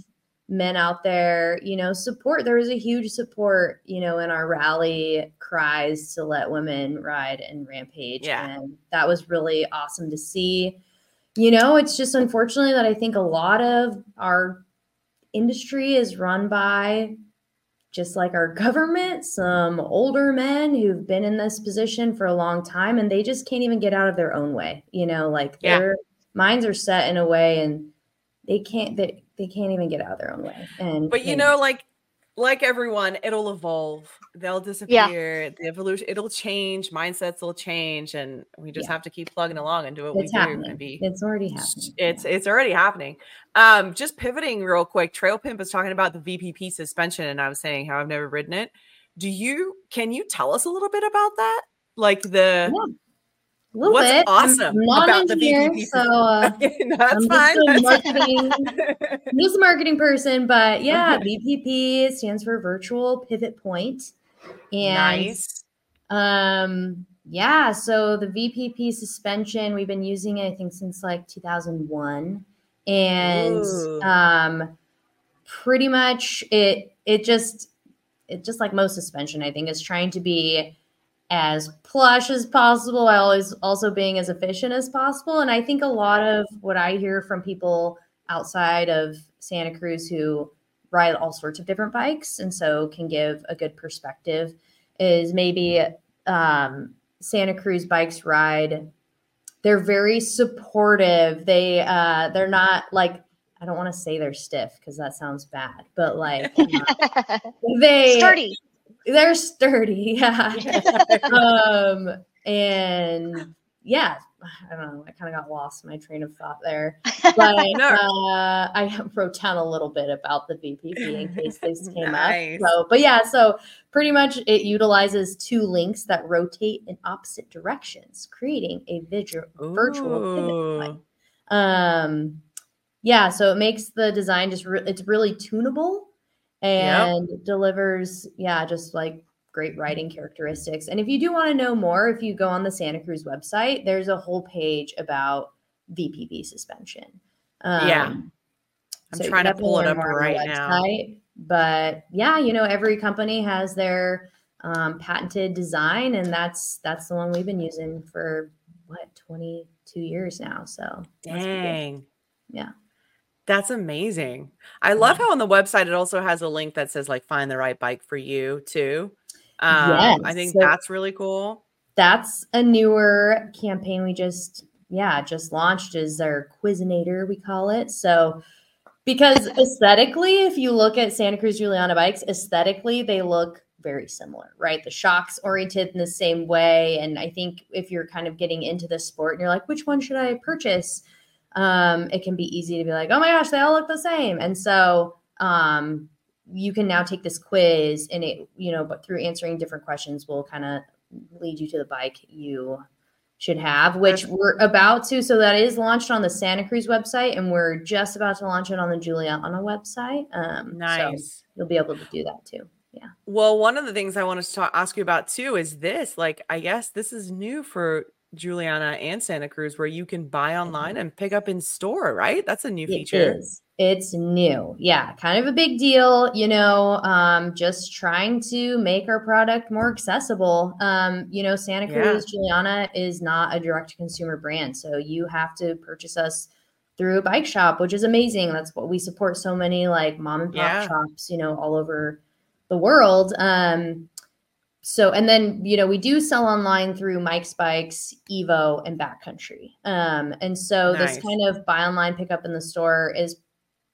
men out there you know support there was a huge support you know in our rally cries to let women ride and rampage Yeah. and that was really awesome to see you know it's just unfortunately that i think a lot of our industry is run by just like our government, some older men who've been in this position for a long time and they just can't even get out of their own way. You know, like Yeah. their minds are set in a way and they can't they, they can't even get out of their own way. And But you they- know, like like everyone, it'll evolve. They'll disappear. The evolution, it'll change. Mindsets will change, and we just Yeah. have to keep plugging along and do what it's we do happening. and be. it's already happening. It's it's already happening. Um, just pivoting real quick. Trail Pimp was talking about the VPP suspension, and I was saying how I've never ridden it. Do you? Can you tell us a little bit about that? Like the Yeah. A little what's bit. Awesome I'm not about the VPP so uh, No, I'm fine. just a marketing just a marketing person, but yeah, VPP stands for Virtual Pivot Point. And nice. um yeah, so the VPP suspension, we've been using it I think since like 2001 and Ooh. um pretty much it it just it just like most suspension I think is trying to be as plush as possible while always also being as efficient as possible and I think a lot of what I hear from people outside of Santa Cruz who ride all sorts of different bikes and so can give a good perspective is maybe um, Santa Cruz bikes ride. They're very supportive. They uh, they're not like I don't want to say they're stiff because that sounds bad, but like uh, they Sturdy. They're sturdy, yeah. um, and yeah, I don't know. I kind of got lost in my train of thought there, but No. uh, I wrote down a little bit about the VPP in case this came Nice. up. So, but yeah, so pretty much it utilizes two links that rotate in opposite directions, creating a visual virtual pivot point. Um, yeah, so it makes the design just re- it's really tunable and delivers yeah, just like great writing characteristics. And if you do want to know more, if you go on the Santa Cruz website, there's a whole page about VPP suspension. Um, Yeah. I'm so trying to pull it up learn more on the right now. website. But yeah, you know, every company has their um, patented design, and that's that's the one we've been using for what 22 years now. So must be good. Dang. Yeah. That's amazing. I love how on the website it also has a link that says like find the right bike for you too. Um, I think so- that's really cool. that's a newer campaign we just yeah just launched is our quizinator we call it so because aesthetically if you look at santa cruz juliana bikes aesthetically they look very similar right the shocks oriented in the same way and i think if you're kind of getting into the sport and you're like which one should i purchase um, it can be easy to be like oh my gosh they all look the same and so um, you can now take this quiz and it you know but through answering different questions will kind of lead you to the bike you should have, which we're about to. So that is launched on the Santa Cruz website, and we're just about to launch it on the Juliana website. Um, So Nice. you'll be able to do that too. Yeah. Well, one of the things I wanted to talk, ask you about too is this. Like, I guess this is new for Juliana and Santa Cruz, where you can buy online and pick up in store, right? That's a new It feature. is. It's new. Yeah, kind of a big deal, you know, um, just trying to make our product more accessible. Um, you know, Santa Yeah. Cruz Juliana is not a direct to consumer brand. So you have to purchase us through a bike shop, which is amazing. That's what we support so many like mom and pop Yeah. shops, you know, all over the world. Um, so and then you know we do sell online through Mike's Bikes, Evo, and Backcountry. Um, and so Nice. this kind of buy online, pick up in the store is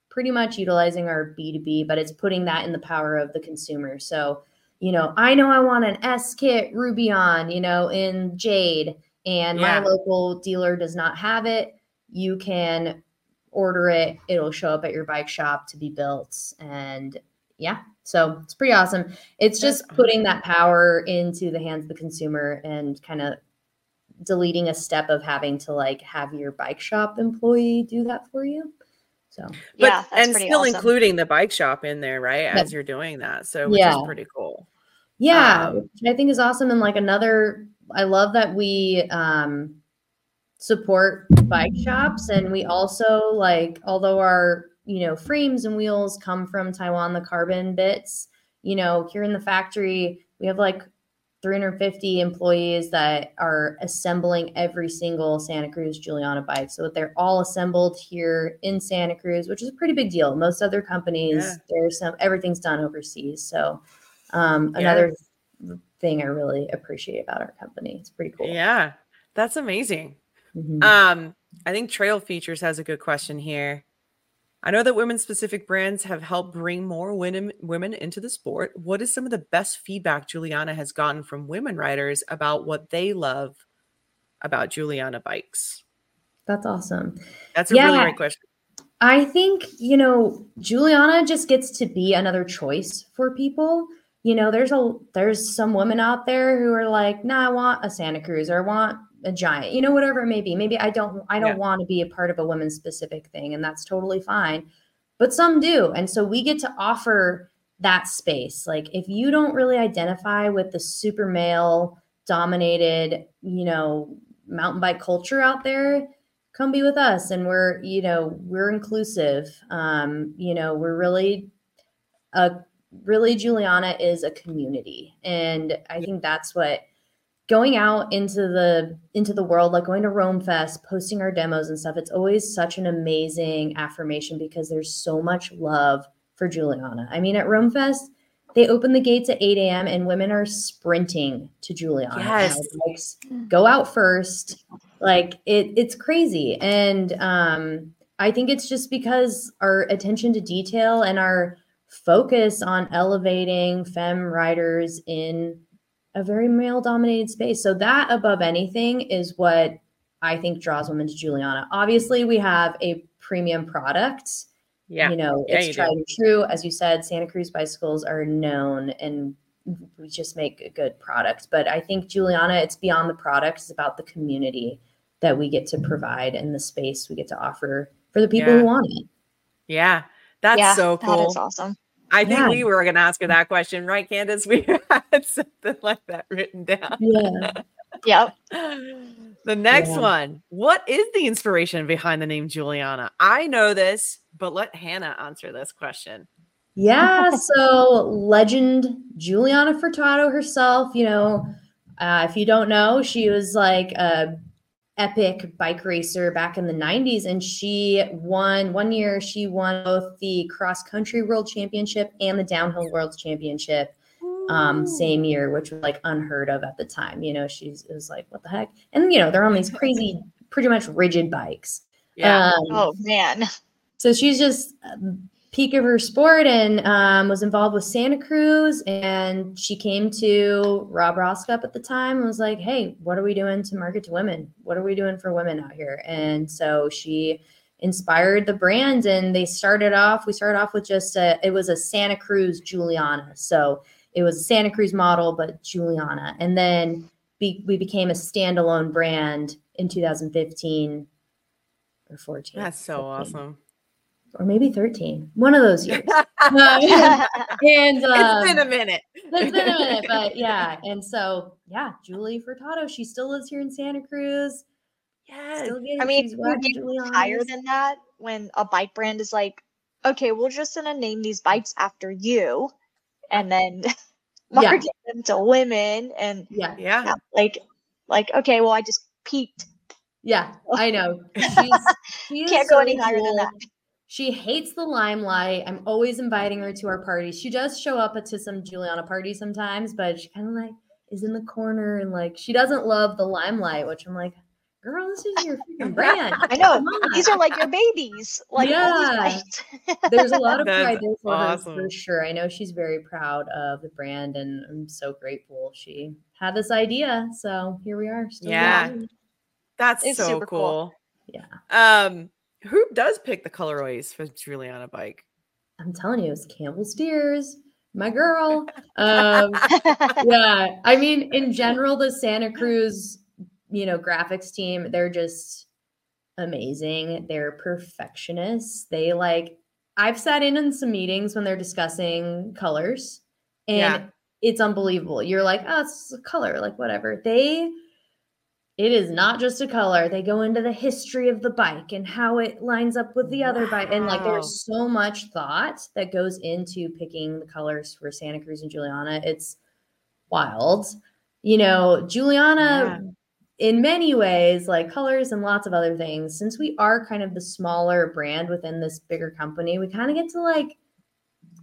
pretty much utilizing our B2B, but it's putting that in the power of the consumer. So, you know, I know I want an S kit Roubion, you know, in Jade, and Yeah. my local dealer does not have it. You can order it, it'll show up at your bike shop to be built. And yeah, so it's pretty awesome. It's just That's putting that power into the hands of the consumer and kind of deleting a step of having to like have your bike shop employee do that for you. So But, yeah, that's and still awesome. including the bike shop in there, right? Yeah. As you're doing that. So which Yeah. is pretty cool. yeah, Um, which I think is awesome. And like another, I love that we um, support bike shops, and we also like, although our you know frames and wheels come from Taiwan, the carbon bits, you know, here in the factory we have like 350 employees that are assembling every single Santa Cruz Juliana bike. So they're all assembled here in Santa Cruz, which is a pretty big deal. Most other companies, Yeah. there's some everything's done overseas. So um, Yeah. another thing I really appreciate about our company. It's pretty cool. Yeah. That's amazing. Mhm. Um, I think Trail Features has a good question here. I know that women specific brands have helped bring more women women into the sport. What is some of the best feedback Juliana has gotten from women riders about what they love about Juliana bikes? That's awesome. That's a really great question. I think, you know, Juliana just gets to be another choice for people. You know, there's a there's some women out there who are like, "Nah, I want a Santa Cruz or I want a giant." You know, whatever it may be. Maybe I don't I don't Yeah. want to be a part of a women's specific thing and that's totally fine. But some do. And so we get to offer that space. Like if you don't really identify with the super male dominated, you know, mountain bike culture out there, come be with us and we're you know we're inclusive um you know we're really a really juliana is a community and i think that's what going out into the into the world like going to Roam Fest posting our demos and stuff it's always such an amazing affirmation because there's so much love for juliana. I mean at Roam Fest they open the gates at 8 a.m and women are sprinting to juliana. Yes. bikes go out first. Like it it's crazy. And um i think it's just because our attention to detail and our focus on elevating femme riders in a very male dominated space so that above anything is what i think draws women to juliana obviously we have a premium product Yeah. you know Yeah, it's you do. tried and true as you said santa cruz bicycles are known and we just make a good product but i think juliana it's beyond the product it's about the community that we get to provide and the space we get to offer for the people Yeah. who want it Yeah. That's yeah, so cool. That is awesome. I think Yeah. we were going to ask her that question, right, Candace? We had something like that written down. yeah Yep. The next Yeah. one. What is the inspiration behind the name Juliana? I know this, but let Hannah answer this question. Yeah, so legend Juliana Furtado herself, you know, uh, if you don't know, she was like a epic bike racer back in the 90s and she won one year she won both the cross country world championship and the downhill world championship um same year which was like unheard of at the time you know she's it was like what the heck and you know they're on these crazy pretty much rigid bikes Yeah. um, Oh man. so she's just peak of her sport and um, was involved with Santa Cruz. And she came to Rob Roskopp at the time and was like, "Hey, what are we doing to market to women? What are we doing for women out here?" And so she inspired the brand, and they started off. We started off with just a. It was a Santa Cruz Juliana, so it was a Santa Cruz model, but Juliana, and then be, we became a standalone brand in 2015 or 14. That's so 15 awesome. Or maybe 13 one of those years Um, and um, it's been a minute. it's been a minute but yeah and so yeah julie furtado she still lives here in santa cruz Yeah. I mean, she's you riding higher than that when a bike brand is like, okay, we're just gonna name these bikes after you, and then Yeah. market them to women, and yeah Yeah. yeah, like, like okay, well, I just peaked. yeah i know she's she Can't go so any higher than that. She hates the limelight. I'm always inviting her to our parties. She does show up to some Juliana parties sometimes, but she kind of like is in the corner and like she doesn't love the limelight, which I'm like, girl, this is your freaking brand. I know these are like your babies. Like all these Yeah. bikes. There's a lot of That's pride there for her for sure. I know she's very proud of the brand, and I'm so grateful she had this idea. So here we are. Still Yeah. going. That's It's so super cool. cool. Yeah. Um, who does pick the colorways for Juliana bike? I'm telling you, it's Campbell Steers, my girl. Um, yeah, I mean, in general, the Santa Cruz, you know, graphics team, they're just amazing. They're perfectionists. They like. I've sat in in some meetings when they're discussing colors, and Yeah. it's unbelievable. You're like, oh, it's a color, like whatever. They it is not just a color. They go into the history of the bike and how it lines up with the other bike. And like there's so much thought that goes into picking the colors for Santa Cruz and Juliana. It's wild. You know, Juliana in many ways, like colors and lots of other things, since we are kind of the smaller brand within this bigger company, we kind of get to like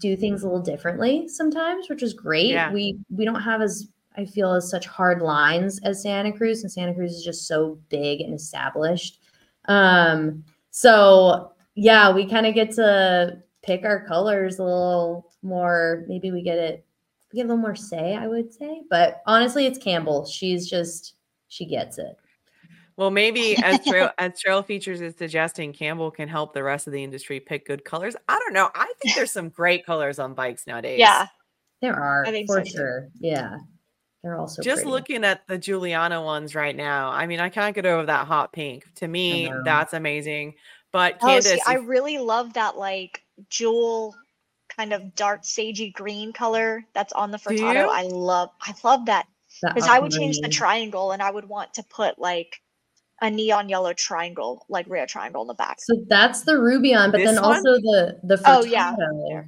do things a little differently sometimes, which is great. Yeah. We we don't have as I feel as such hard lines as Santa Cruz, and Santa Cruz is just so big and established. Um, so yeah, we kind of get to pick our colors a little more. Maybe we get it, we get a little more say, I would say. But honestly, it's Campbell. She's just she gets it. Well, maybe as trail as Trail Features is suggesting, Campbell can help the rest of the industry pick good colors. I don't know. I think there's some great colors on bikes nowadays. yeah. There are I think for so, too. sure. Yeah, they're also Just pretty. looking at the Juliana ones right now, I mean, I can't get over that hot pink. To me, that's amazing. But Oh, Candace, see, I really love that like jewel kind of dark sagey green color that's on the Do Furtado. I love I love that That because I would change the triangle and I would want to put like a neon yellow triangle, like rare triangle in the back. So that's the Roubion, but then one? also the the Furtado. Oh, yeah.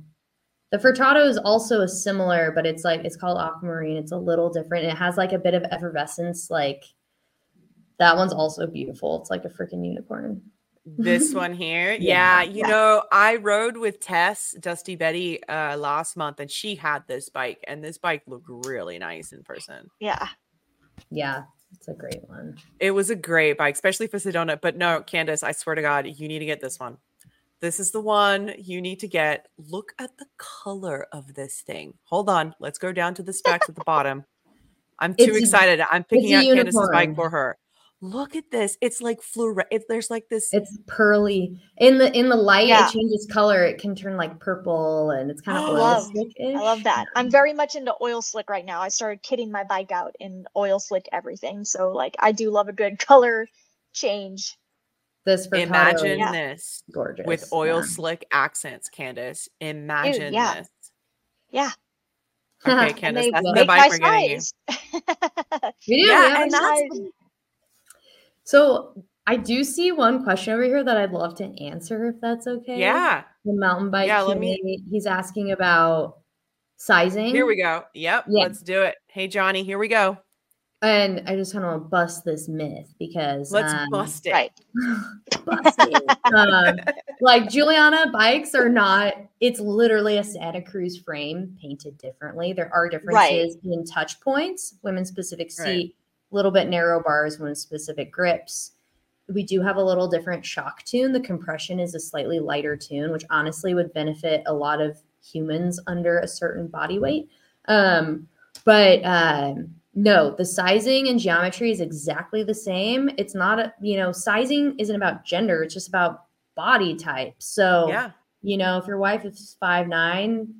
The Furtado is also a similar, but it's like it's called aquamarine. It's a little different. It has like a bit of effervescence. Like that one's also beautiful. It's like a freaking unicorn. this one here, Yeah. yeah, you Yeah. know, I rode with Tess, Dusty Betty, uh, last month, and she had this bike, and this bike looked really nice in person. Yeah. Yeah, it's a great one. It was a great bike, especially for Sedona. But no, Candace, I swear to God, you need to get this one. This is the one you need to get. Look at the color of this thing. Hold on. Let's go down to the specs at the bottom. I'm too It's excited. I'm picking out Candace's bike for her. Look at this. It's like fluorescent. It, there's like this. It's pearly in the in the light. Yeah. It changes color. It can turn like purple, and it's kind of oil love-. I love that. I'm very much into oil slick right now. I started kitting my bike out in oil slick everything. So like I do love a good color change. This Furtado imagine Yeah. this gorgeous with oil Yeah. slick accents, Candace. Imagine yeah. this. Yeah. Okay, And Candace, they that's the make bike we're getting you. We do. Yeah, we have and a that's size. So I do see one question over here that I'd love to answer if that's okay. Yeah. The mountain bike. Yeah, let me- Q&A, He's asking about sizing. Here we go. Yep. Yeah. Let's do it. Hey, Johnny, here we go. And I just kind of want to bust this myth because Let's um, bust it. right. bust it. um, like Juliana bikes are not. It's literally a Santa Cruz frame painted differently. There are differences in touch points, women's specific Right. seat, little bit narrow bars, women's specific grips. We do have a little different shock tune. The compression is a slightly lighter tune, which honestly would benefit a lot of humans under a certain body weight. Um, but um, no, the sizing and geometry is exactly the same. It's not a, you know, sizing isn't about gender, it's just about body type. So, Yeah. you know, if your wife is five nine,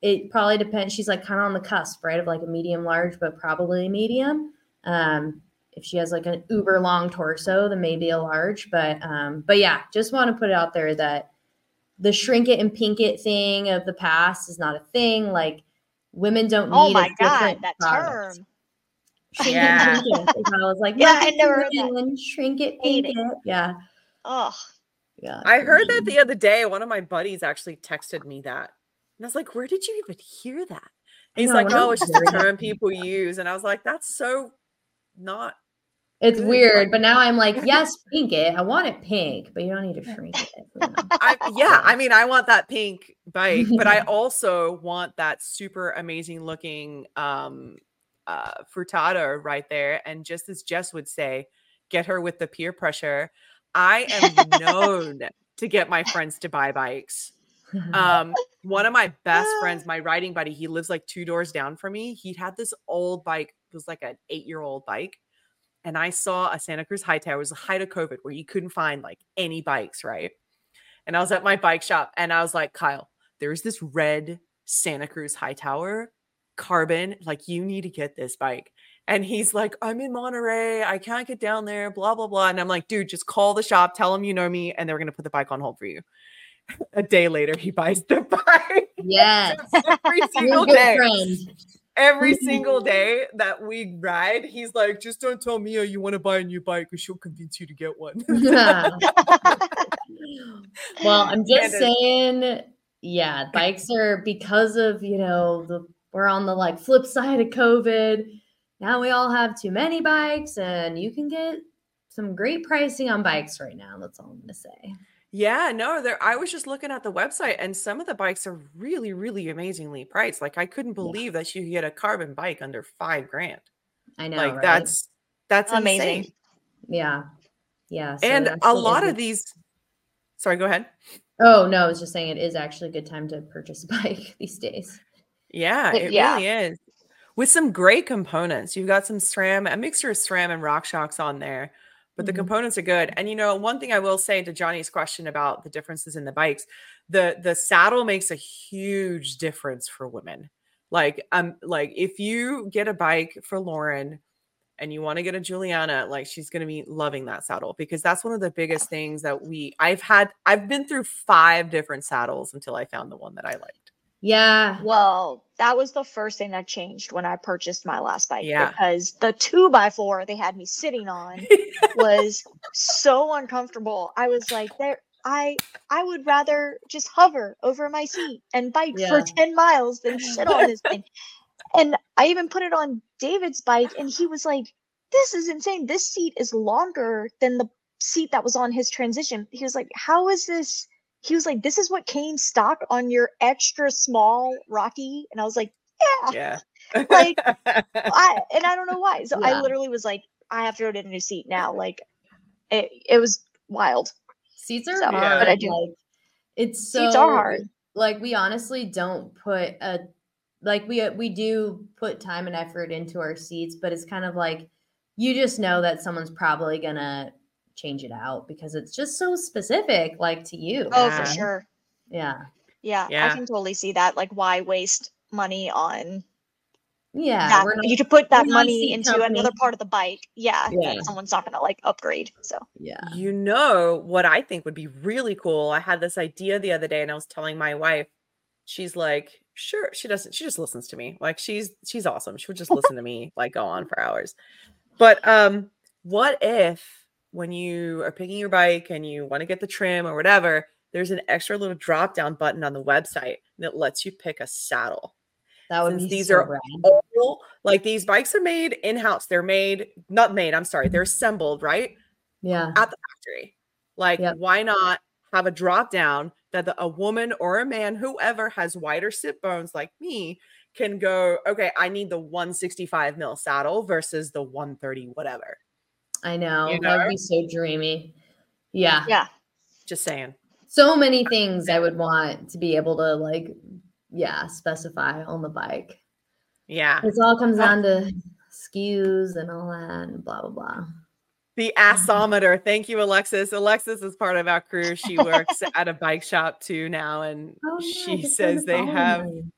it probably depends. She's like kind of on the cusp, right? Of like a medium large, but probably medium. Um, if she has like an uber long torso, then maybe a large. But um, but yeah, just want to put it out there that the shrink it and pink it thing of the past is not a thing. Like women don't need Oh a my god, that product. term. Shrink Yeah. it, pink it. I was like, Yeah, "Look I at never heard that. Shrink it, Hate pink it. it. Yeah, Oh, yeah. I heard that the other day. One of my buddies actually texted me that. And I was like, where did you even hear that? I He's know, like, I oh, it's just a term people use. And I was like, that's so not. It's Good, weird, like- but now I'm like, yes, pink it. I want it pink, but you don't need to shrink it. I, yeah, I mean, I want that pink bike, but I also want that super amazing looking um uh Furtado right there. And just as Jess would say, get her with the peer pressure. I am known to get my friends to buy bikes. um one of my best friends my riding buddy he lives like two doors down from me he had this old bike it was like an eight year old bike and i saw a santa cruz Hightower it was the height of covid where you couldn't find like any bikes right and i was at my bike shop and i was like kyle there's this red Santa Cruz Hightower carbon. Like, you need to get this bike. And he's like, I'm in Monterey. I can't get down there, blah, blah, blah. And I'm like, dude, just call the shop, tell them you know me, and they're going to put the bike on hold for you. A day later, he buys the bike. Yes. Every single day. friend. Every single day that we ride, he's like, just don't tell Mia you want to buy a new bike because she'll convince you to get one. well, I'm just Candace. saying, yeah, bikes are because of you know the we're on the like flip side of COVID. Now we all have too many bikes, and you can get some great pricing on bikes right now. That's all I'm gonna say. Yeah, no, there I was just looking at the website and some of the bikes are really, really amazingly priced. Like I couldn't believe that you could get a carbon bike under five grand. I know, like right? that's that's Amazing. amazing. yeah, yeah. so And a lot it of is. these sorry, go ahead. Oh no, I was just saying it is actually a good time to purchase a bike these days. Yeah, it yeah. really is. With some great components. You've got some SRAM, a mixture of SRAM and RockShox on there, but the Mhm. components are good. And you know, one thing I will say to Johnny's question about the differences in the bikes, the the saddle makes a huge difference for women. Like um like if you get a bike for Lauren and you want to get a Juliana, like she's going to be loving that saddle because that's one of the biggest things that we I've had I've been through five different saddles until I found the one that I liked. Yeah, Well, that was the first thing that changed when I purchased my last bike Yeah. because the two by four they had me sitting on was so uncomfortable. I was like, there I I would rather just hover over my seat and bike for 10 miles than sit on this thing. And I even put it on David's bike and he was like, This is insane. This seat is longer than the seat that was on his transition. He was like, How is this? He was like, This is what came stock on your extra small Rocky. And I was like, Yeah. Yeah. Like, I and I don't know why. So Yeah. I literally was like, I have to go get a new seat now. Like it, it was wild. seats are So, hard. but I do- Like, it's so Seats are hard. like we honestly don't put a like we we do put time and effort into our seats but it's kind of like you just know that someone's probably gonna change it out because it's just so specific like to you Oh, Yeah. for sure. yeah Yeah, Yeah. I can totally see that. Like, why waste money on yeah that? not, you could put that we're not a money into company. another part of the bike. Yeah, Yeah. someone's not gonna like upgrade. So yeah You know what I think would be really cool? I had this idea the other day and I was telling my wife, she's like, sure, she doesn't, she just listens to me. Like she's she's awesome. She would just listen to me like go on for hours. But um, what if when you are picking your bike and you want to get the trim or whatever, there's an extra little drop down button on the website that lets you pick a saddle. that would Since be these so are. All like these bikes are made in-house. They're made, not made, I'm sorry, they're assembled, right? yeah at the factory. Like, Yep. why not have a drop down that the, a woman or a man, whoever has wider sit bones like me, can go, okay, I need the 165 mil saddle versus the 130, whatever. I know You that know? would be so dreamy yeah yeah, Just saying. so many things i would want to be able to like yeah specify on the bike Yeah. It all comes down to SKUs and all that and blah blah blah. The assometer. Thank you, Alexis. Alexis is part of our crew. She works at a bike shop too now. And Oh, she just says they have them.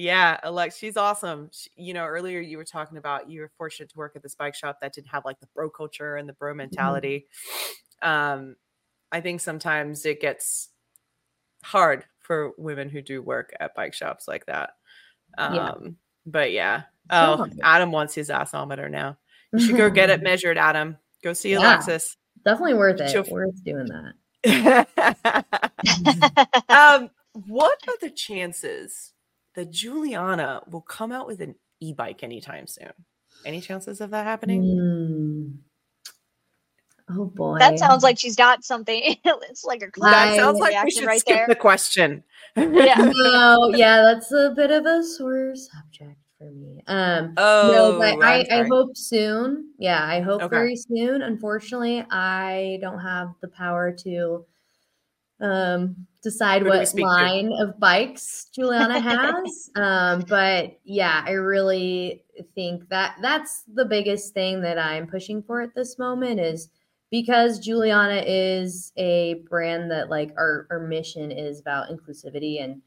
Yeah, Alex, she's awesome. Sh you know, earlier you were talking about you were fortunate to work at this bike shop that didn't have like the bro culture and the bro mentality. Um, I think sometimes it gets hard for women who do work at bike shops like that. Um, Yeah. but yeah. Oh. Adam wants his assometer now. You should go get it measured, Adam. Go see Yeah. Alexis. Definitely worth it. She'll- Worth doing that. um, what are the chances that Juliana will come out with an e-bike anytime soon? Any chances of that happening? Hmm. Oh boy. that sounds like she's got something. it's like a That sounds like we should right skip there. the question. Yeah. no, yeah, that's a bit of a sore subject for me. Um Oh, no, but I'm I, I hope soon. Yeah, I hope Okay. very soon. Unfortunately, I don't have the power to um decide what speak to? line of bikes Juliana has. um, but yeah, I really think that that's the biggest thing that I'm pushing for at this moment is because Juliana is a brand that like our, our mission is about inclusivity and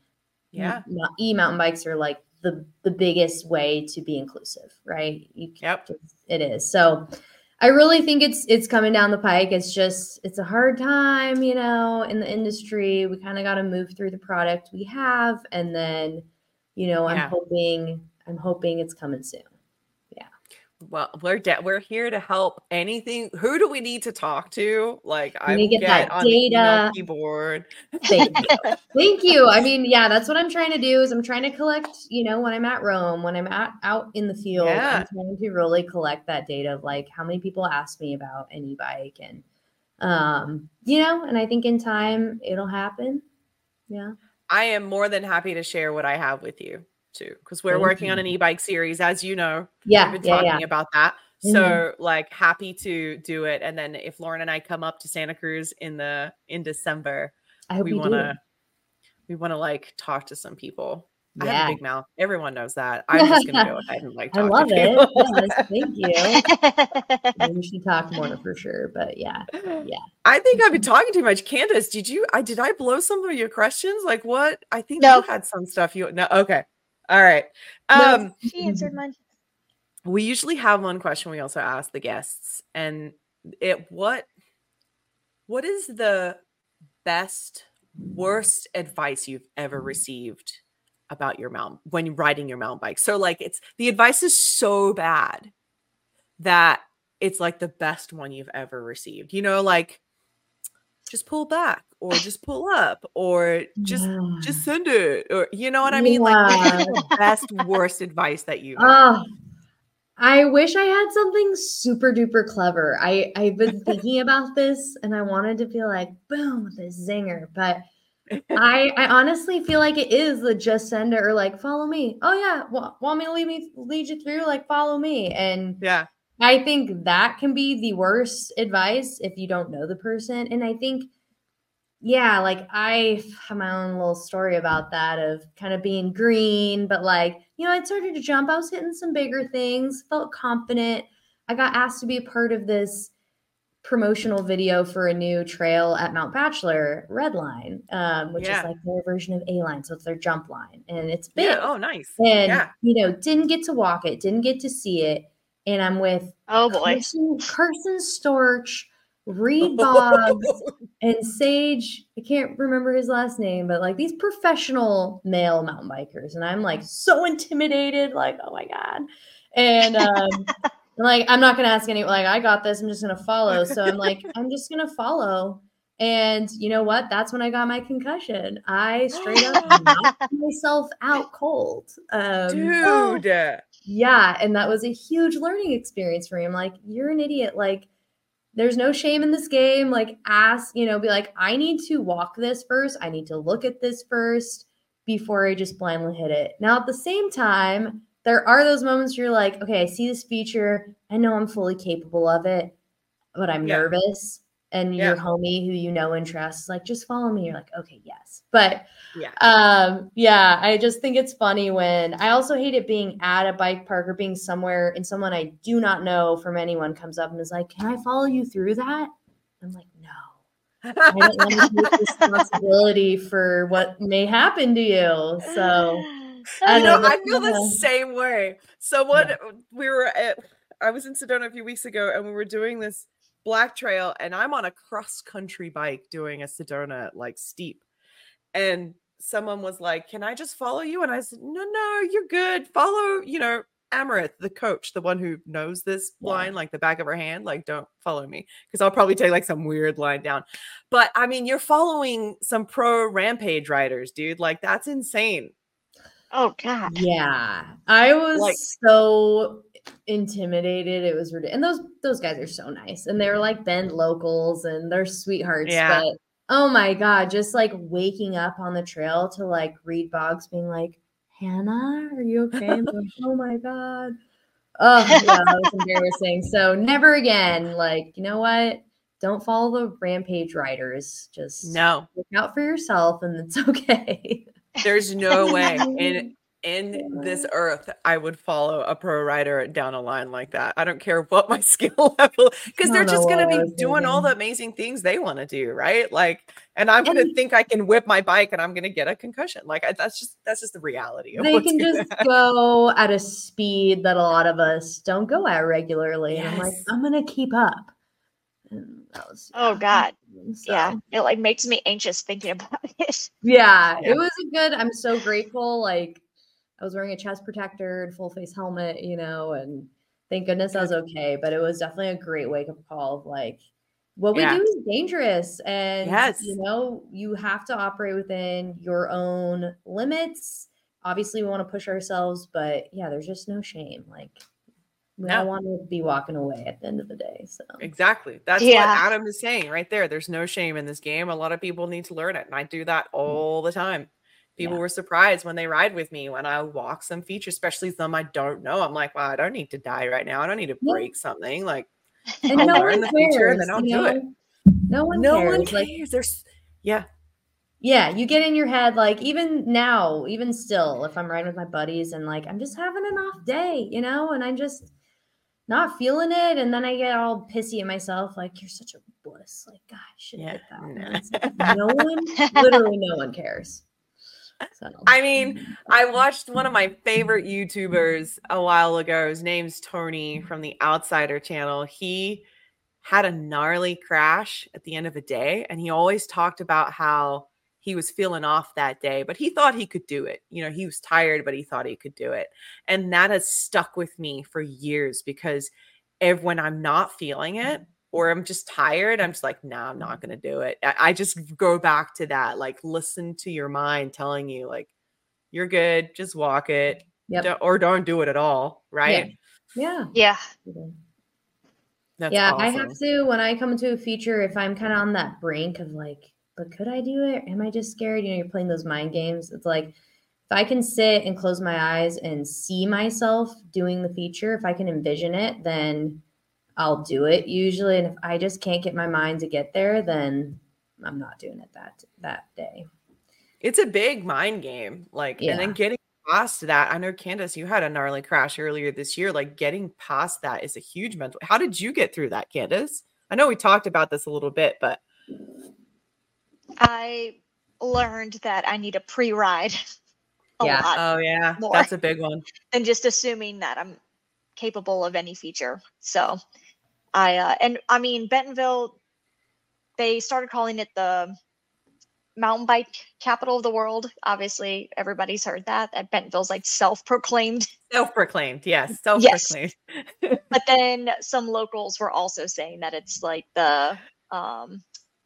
Yeah. E mountain bikes are like the the biggest way to be inclusive, right? You Yep. just- it is. So I really think it's it's coming down the pike. It's just it's a hard time, you know, in the industry. We kind of got to move through the product we have and then, you know, I'm Yeah. hoping I'm hoping it's coming soon. Well, we're we're here to help. Anything? Who do we need to talk to? Like, I to get that on the data. keyboard. Thank you. Thank you. I mean, yeah, that's what I'm trying to do is I'm trying to collect, you know, when I'm at Roam, when I'm at out in the field, Yeah. I'm trying to really collect that data of like how many people ask me about an e-bike and um, you know, and I think in time it'll happen. Yeah. I am more than happy to share what I have with you too, because we're Thank working on an e-bike series, as you know. Yeah. We've been Yeah. talking Yeah. about that. So mm-hmm. like happy to do it. And then if Lauren and I come up to Santa Cruz in the in December, I hope we want to we want to like talk to some people. I have Yeah. a big mouth. Everyone knows that. I'm just gonna go ahead and like I talk love to it. Yes, thank you. We should talk more for sure. But yeah. Yeah. I think I've been mm-hmm. talking too much. Candace, did you I did I blow some of your questions? Like what? I think No. you had some stuff you no okay. All right. Um she answered mine. we usually have one question we also ask the guests and it what what is the best worst advice you've ever received about your mountain when riding your mountain bike so like it's the advice is so bad that it's like the best one you've ever received you know like just pull back or just pull up or just Yeah. just send it or you know what i mean like Yeah. the best worst advice that you Oh, I wish I had something super duper clever. I I've been thinking about this and I wanted to feel like boom with this zinger, but I I honestly feel like it is the just send it or like follow me. Oh yeah, wa- want me to lead me lead you through? Like follow me. And yeah I think that can be the worst advice if you don't know the person. And I think, yeah, like I have my own little story about that of kind of being green, but like, you know, I started to jump. I was hitting some bigger things, felt confident. I got asked to be a part of this promotional video for a new trail at Mount Bachelor, Redline, um, which Yeah. is like their version of A line. So it's their jump line. And it's big. yeah oh nice And yeah you know, didn't get to walk it, didn't get to see it. And I'm with Oh boy. Carson, Carson Storch, Reed Boggs, and Sage. I can't remember his last name, but like these professional male mountain bikers, and I'm like so intimidated, like oh my god, and um, like I'm not gonna ask any. Like I got this. I'm just gonna follow. So I'm like I'm just gonna follow. And you know what? That's when I got my concussion. I straight up knocked myself out cold. Um, dude yeah and that was a huge learning experience for me. I'm like you're an idiot. Like there's no shame in this game. Like ask you know be like i need to walk this first. I need to look at this first before i just blindly hit it now at the same time there are those moments where you're like okay i see this feature. I know i'm fully capable of it but i'm Yeah. nervous and your homie who you know and trust is like just follow me. You're like okay yes. But yeah. um yeah i just think it's funny when i also hate it being at a bike park or being somewhere and someone i do not know from anyone comes up and is like can i follow you through that? I'm like no. I don't want to take responsibility for what may happen to you. So I you know, know, I feel the kinda- same way. So what we were at I was in Sedona a few weeks ago and we were doing this black trail and I'm on a cross country bike doing a Sedona like steep. And someone was like, "Can I just follow you?" And I said, "No, no, you're good. Follow, you know, Amaret, the coach, the one who knows this Yeah. line like the back of her hand, like don't follow me because I'll probably take like some weird line down. But I mean, you're following some pro rampage riders, dude. Like that's insane. Oh god. yeah i was Like- so intimidated it was ridiculous and those those guys are so nice and they're like bend locals and they're sweethearts Yeah. but oh my god just like waking up on the trail to like Reed Boggs being like hannah are you okay? Like, oh my god. Oh yeah that was embarrassing. So never again like you know what? Don't follow the rampage riders. Just No, look out for yourself and it's okay. There's no way. And in this earth I would follow a pro rider down a line like that. I don't care what my skill level because they're just going to be doing all the amazing things they want to do, right? Like and I'm going to think I can whip my bike and I'm going to get a concussion. Like I, that's just that's just the reality. they can just happen. go at a speed that a lot of us don't go at regularly. Yes. And I'm like, I'm going to keep up. That was oh god, so. yeah, it like makes me anxious thinking about it. Yeah, yeah, it was a good. I'm so grateful. Like I was wearing a chest protector and full face helmet, you know, and thank goodness I was okay. But it was definitely a great wake up call of like what yeah. we do is dangerous and yes. you know you have to operate within your own limits obviously we want to push ourselves but yeah there's just no shame like we no. all want to be walking away at the end of the day so exactly that's yeah. what adam is saying right there there's no shame in this game a lot of people need to learn it and i do that mm. all the time people yeah. were surprised when they ride with me when i walk some features especially some i don't know i'm like well i don't need to die right now i don't need to break yeah. something like and I'll no learn the cares, feature and then I'll do know? it. No one no cares. one cares. Like, There's yeah. Yeah, you get in your head like even now, even still, if I'm riding with my buddies and like I'm just having an off day, you know, and I'm just not feeling it, and then I get all pissy at myself, like you're such a bliss. Like, God, I should yeah. that. Like, no one, literally, no one cares. So. I mean, I watched one of my favorite YouTubers a while ago. His name's Tony from the Outsider channel. He had a gnarly crash at the end of a day, and he always talked about how he was feeling off that day, but he thought he could do it. You know, he was tired, but he thought he could do it. And that has stuck with me for years because if when I'm not feeling it, or I'm just tired, I'm just like, no, nah, I'm not going to do it. I, I, just go back to that. Like, listen to your mind telling you, like, you're good, just walk it, yep. don't, or don't do it at all. Right. Yeah. Yeah. yeah. yeah awesome. I have to, when I come to a feature, if I'm kind of on that brink of like, but could I do it? Am I just scared? You know, you're playing those mind games. It's like, if I can sit and close my eyes and see myself doing the feature, if I can envision it, then I'll do it usually. And if I just can't get my mind to get there, then I'm not doing it that that day. It's a big mind game. Like, yeah. and then getting past that. I know Candace, you had a gnarly crash earlier this year. Like getting past that is a huge mental. How did you get through that, Candace? I know we talked about this a little bit, but I learned that I need a pre-ride. A yeah. oh yeah. That's a big one. And just assuming that I'm capable of any feature. So I uh, and I mean Bentonville, they started calling it the mountain bike capital of the world. Obviously, everybody's heard that. That Bentonville's like self-proclaimed. Self-proclaimed, yes, self-proclaimed. Yes. but then some locals were also saying that it's like the um,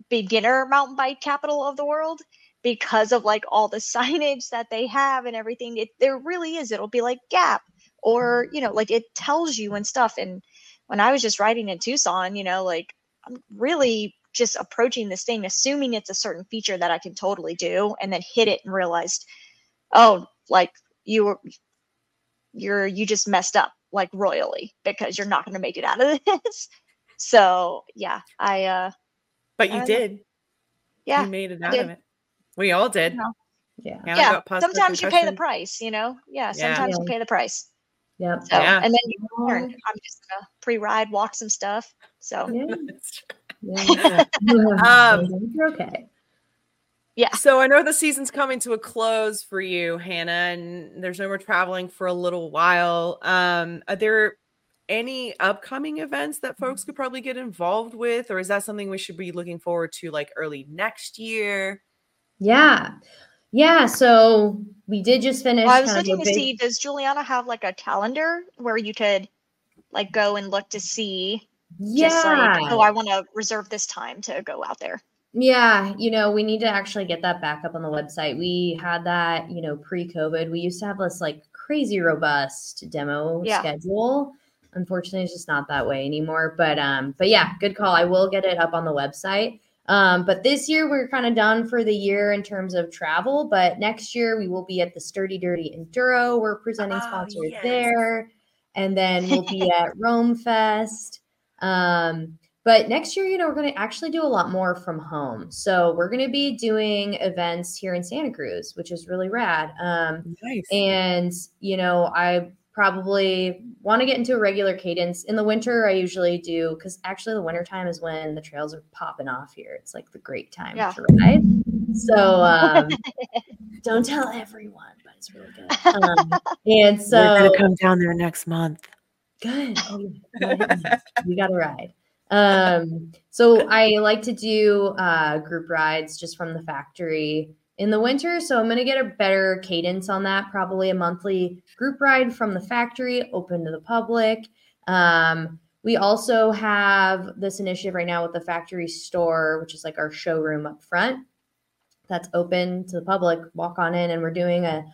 beginner mountain bike capital of the world because of like all the signage that they have and everything. It there really is. It'll be like Gap or you know, like it tells you and stuff and when I was just riding in Tucson, you know, like I'm really just approaching this thing, assuming it's a certain feature that I can totally do, and then hit it and realized, oh, like you were, you're, you just messed up like royally because you're not going to make it out of this. so yeah, I, uh, but you I did. Yeah. You made it out of it. We all did. You know, yeah. yeah. Sometimes you pay the price, you know? Yeah. Sometimes yeah. you pay the price. Yep. So, yeah. and then you learn. I'm just gonna pre-ride, walk some stuff. So yeah. yeah. um, you're okay. Yeah. So I know the season's coming to a close for you, Hannah, and there's no more traveling for a little while. Um, are there any upcoming events that folks could probably get involved with, or is that something we should be looking forward to like early next year? Yeah. Yeah, so we did just finish. Well, I was looking to big... see does Juliana have like a calendar where you could like go and look to see? Yeah. Like, oh, I want to reserve this time to go out there. Yeah, you know, we need to actually get that back up on the website. We had that, you know, pre-COVID. We used to have this like crazy robust demo yeah. schedule. Unfortunately, it's just not that way anymore. But um, but yeah, good call. I will get it up on the website. Um, but this year we're kind of done for the year in terms of travel. But next year we will be at the Sturdy Dirty Enduro. We're presenting oh, sponsors yes. there. And then we'll be at Roam Fest. Um, but next year, you know, we're going to actually do a lot more from home. So we're going to be doing events here in Santa Cruz, which is really rad. Um, Nice. and you know, I probably want to get into a regular cadence in the winter. I usually do because actually the winter time is when the trails are popping off here. It's like the great time Yeah. to ride. So um, don't tell everyone, but it's really good. Um, and so We're gonna come down there next month. Good. Oh. You gotta we got to ride. Um, so I like to do uh, group rides just from the factory in the winter. So I'm going to get a better cadence on that. Probably a monthly group ride from the factory, open to the public. Um, we also have this initiative right now with the factory store, which is like our showroom up front. That's open to the public. Walk on in, and we're doing a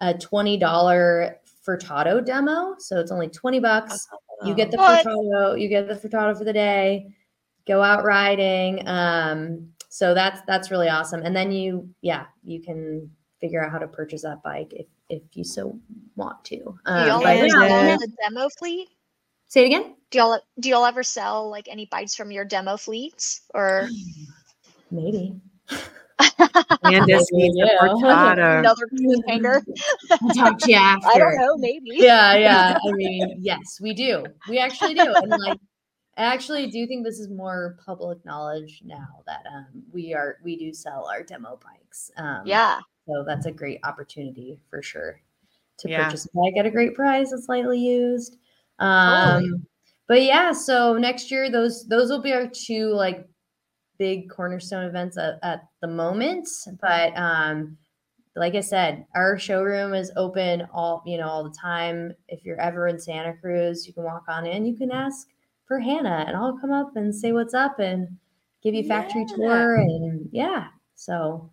a twenty dollar Furtado demo. So it's only twenty bucks. You get the What? Furtado. You get the Furtado for the day. Go out riding. Um, so that's that's really awesome. And then you, yeah, you can figure out how to purchase that bike if if you so want to. Do Um, y'all but ever yeah. sell the demo fleet? Say it again. Do y'all do y'all ever sell like any bikes from your demo fleets or Maybe. Candace Maybe needs a I do. Furtado. another hanger? I'll talk to you after. I don't know, maybe. yeah, yeah. I mean, yes, we do. We actually do. And like I actually do think this is more public knowledge now that um we are we do sell our demo bikes. Um Yeah. so that's a great opportunity for sure to Yeah. purchase a bike at a great price and slightly used. Um but yeah, so next year those those will be our two like big cornerstone events at, at the moment. But um like I said, our showroom is open all you know all the time. If you're ever in Santa Cruz, you can walk on in. You can ask for Hannah, and I'll come up and say what's up and give you factory Yeah. tour. And yeah, so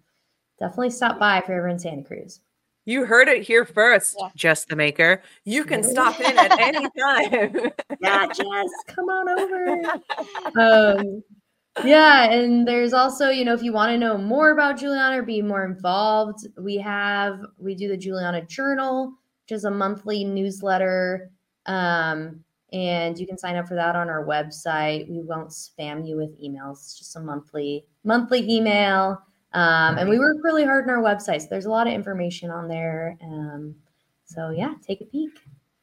definitely stop by if you're ever in Santa Cruz. You heard it here first, Yeah. Jess the Maker. You can stop in at any time. Yeah, Jess, come on over. um, yeah, and there's also, you know, if you want to know more about Juliana or be more involved, we have we do the Juliana Journal, which is a monthly newsletter. Um, and you can sign up for that on our website. We won't spam you with emails. It's just a monthly monthly email. Um, and we work really hard on our website. So there's a lot of information on there. Um, so yeah, take a peek.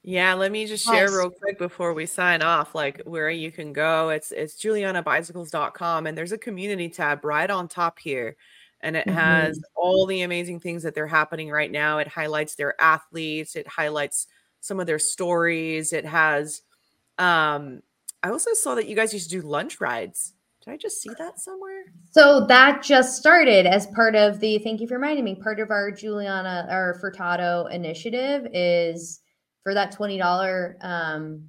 Yeah, let me just share real quick before we sign off, like where you can go. It's it's julianabicycles.com and there's a community tab right on top here. And it has all the amazing things that they're happening right now. It highlights their athletes, it highlights some of their stories. It has um I also saw that you guys used to do lunch rides. Did I just see that somewhere? So that just started as part of the thank you for reminding me. Part of our Juliana or Furtado initiative is for that twenty dollar um,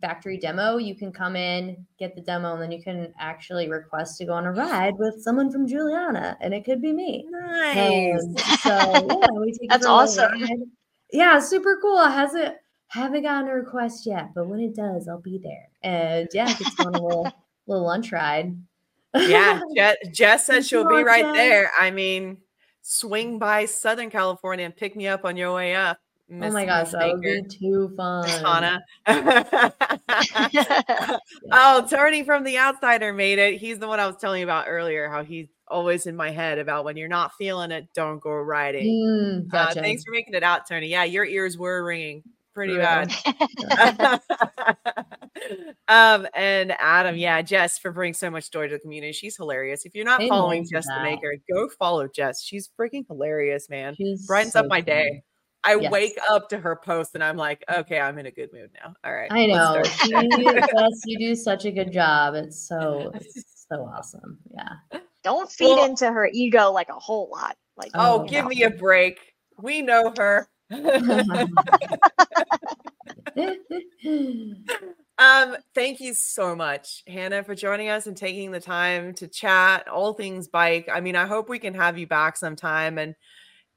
factory demo. You can come in, get the demo, and then you can actually request to go on a ride with someone from Juliana, and it could be me. Nice. Um, so yeah, we take That's for a little awesome. ride. Yeah, super cool. It hasn't haven't gotten a request yet, but when it does, I'll be there. And yeah, get to go on a little little lunch ride. yeah, Jess, Jess says she'll be right there. I mean, swing by Southern California and pick me up on your way up. oh my gosh, Miss that would be too fun. Miss Hannah. oh, Tony from The Outsider made it. He's the one I was telling you about earlier, how he's always in my head about when you're not feeling it, don't go riding. Mm, Uh, gotcha. thanks for making it out, Tony. Yeah, your ears were ringing pretty bad. um and Adam, yeah, Jess for bringing so much joy to the community. She's hilarious. If you're not Amen following to Jess the. Maker, go follow Jess. She's freaking hilarious, man. She's Brightens so up my funny. day. I Yes. wake up to her post and I'm like, okay, I'm in a good mood now. All right. I know. You, Jess, you do such a good job. It's so it's so awesome. Yeah. Don't feed Well- into her ego like a whole lot. Like Oh, Oh, give no. me a break. We know her. Um, thank you so much, Hannah, for joining us and taking the time to chat all things bike. I mean, I hope we can have you back sometime. And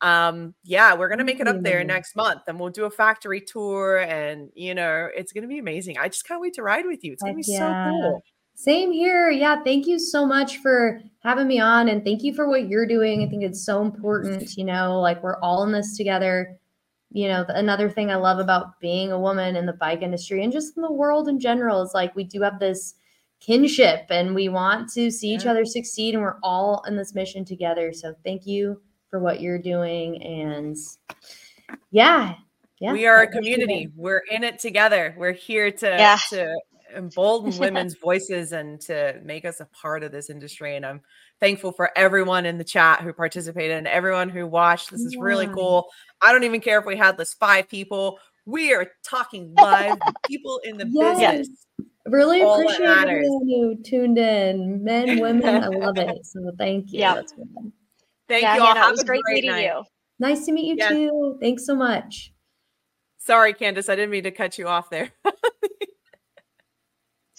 um, yeah, we're gonna make it up there next month and we'll do a factory tour and you know, it's gonna be amazing. I just can't wait to ride with you. It's gonna Heck be yeah. so cool. Same here. Yeah. Thank you so much for having me on and thank you for what you're doing. I think it's so important. You know, like we're all in this together. You know, th- another thing I love about being a woman in the bike industry and just in the world in general is like we do have this kinship and we want to see each other succeed and we're all in this mission together. So thank you for what you're doing and yeah. Yeah. we are a that's what you community. We're in it together. We're here to Yeah. to embolden women's voices and to make us a part of this industry. And I'm thankful for everyone in the chat who participated and everyone who watched. This is really cool. I don't even care if we had this five people. We are talking live people in the Yes. business. Really all appreciate matters. everyone who tuned in. Men, women, I love it. So thank you. Yeah. That's. Thank yeah, you all. Hannah, Have it was a great, great meeting night. you. Nice to meet you Yes. too. Thanks so much. Sorry, Candace. I didn't mean to cut you off there.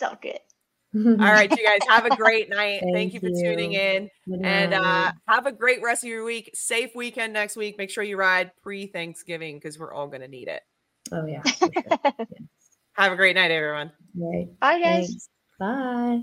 It's all good. all right, you guys have a great night. Thank, Thank you for tuning in. And uh, have a great rest of your week. Safe weekend next week. Make sure you ride pre Thanksgiving because we're all going to need it. oh yeah. For sure. Have a great night, everyone. Right. Bye, guys. Thanks. Bye.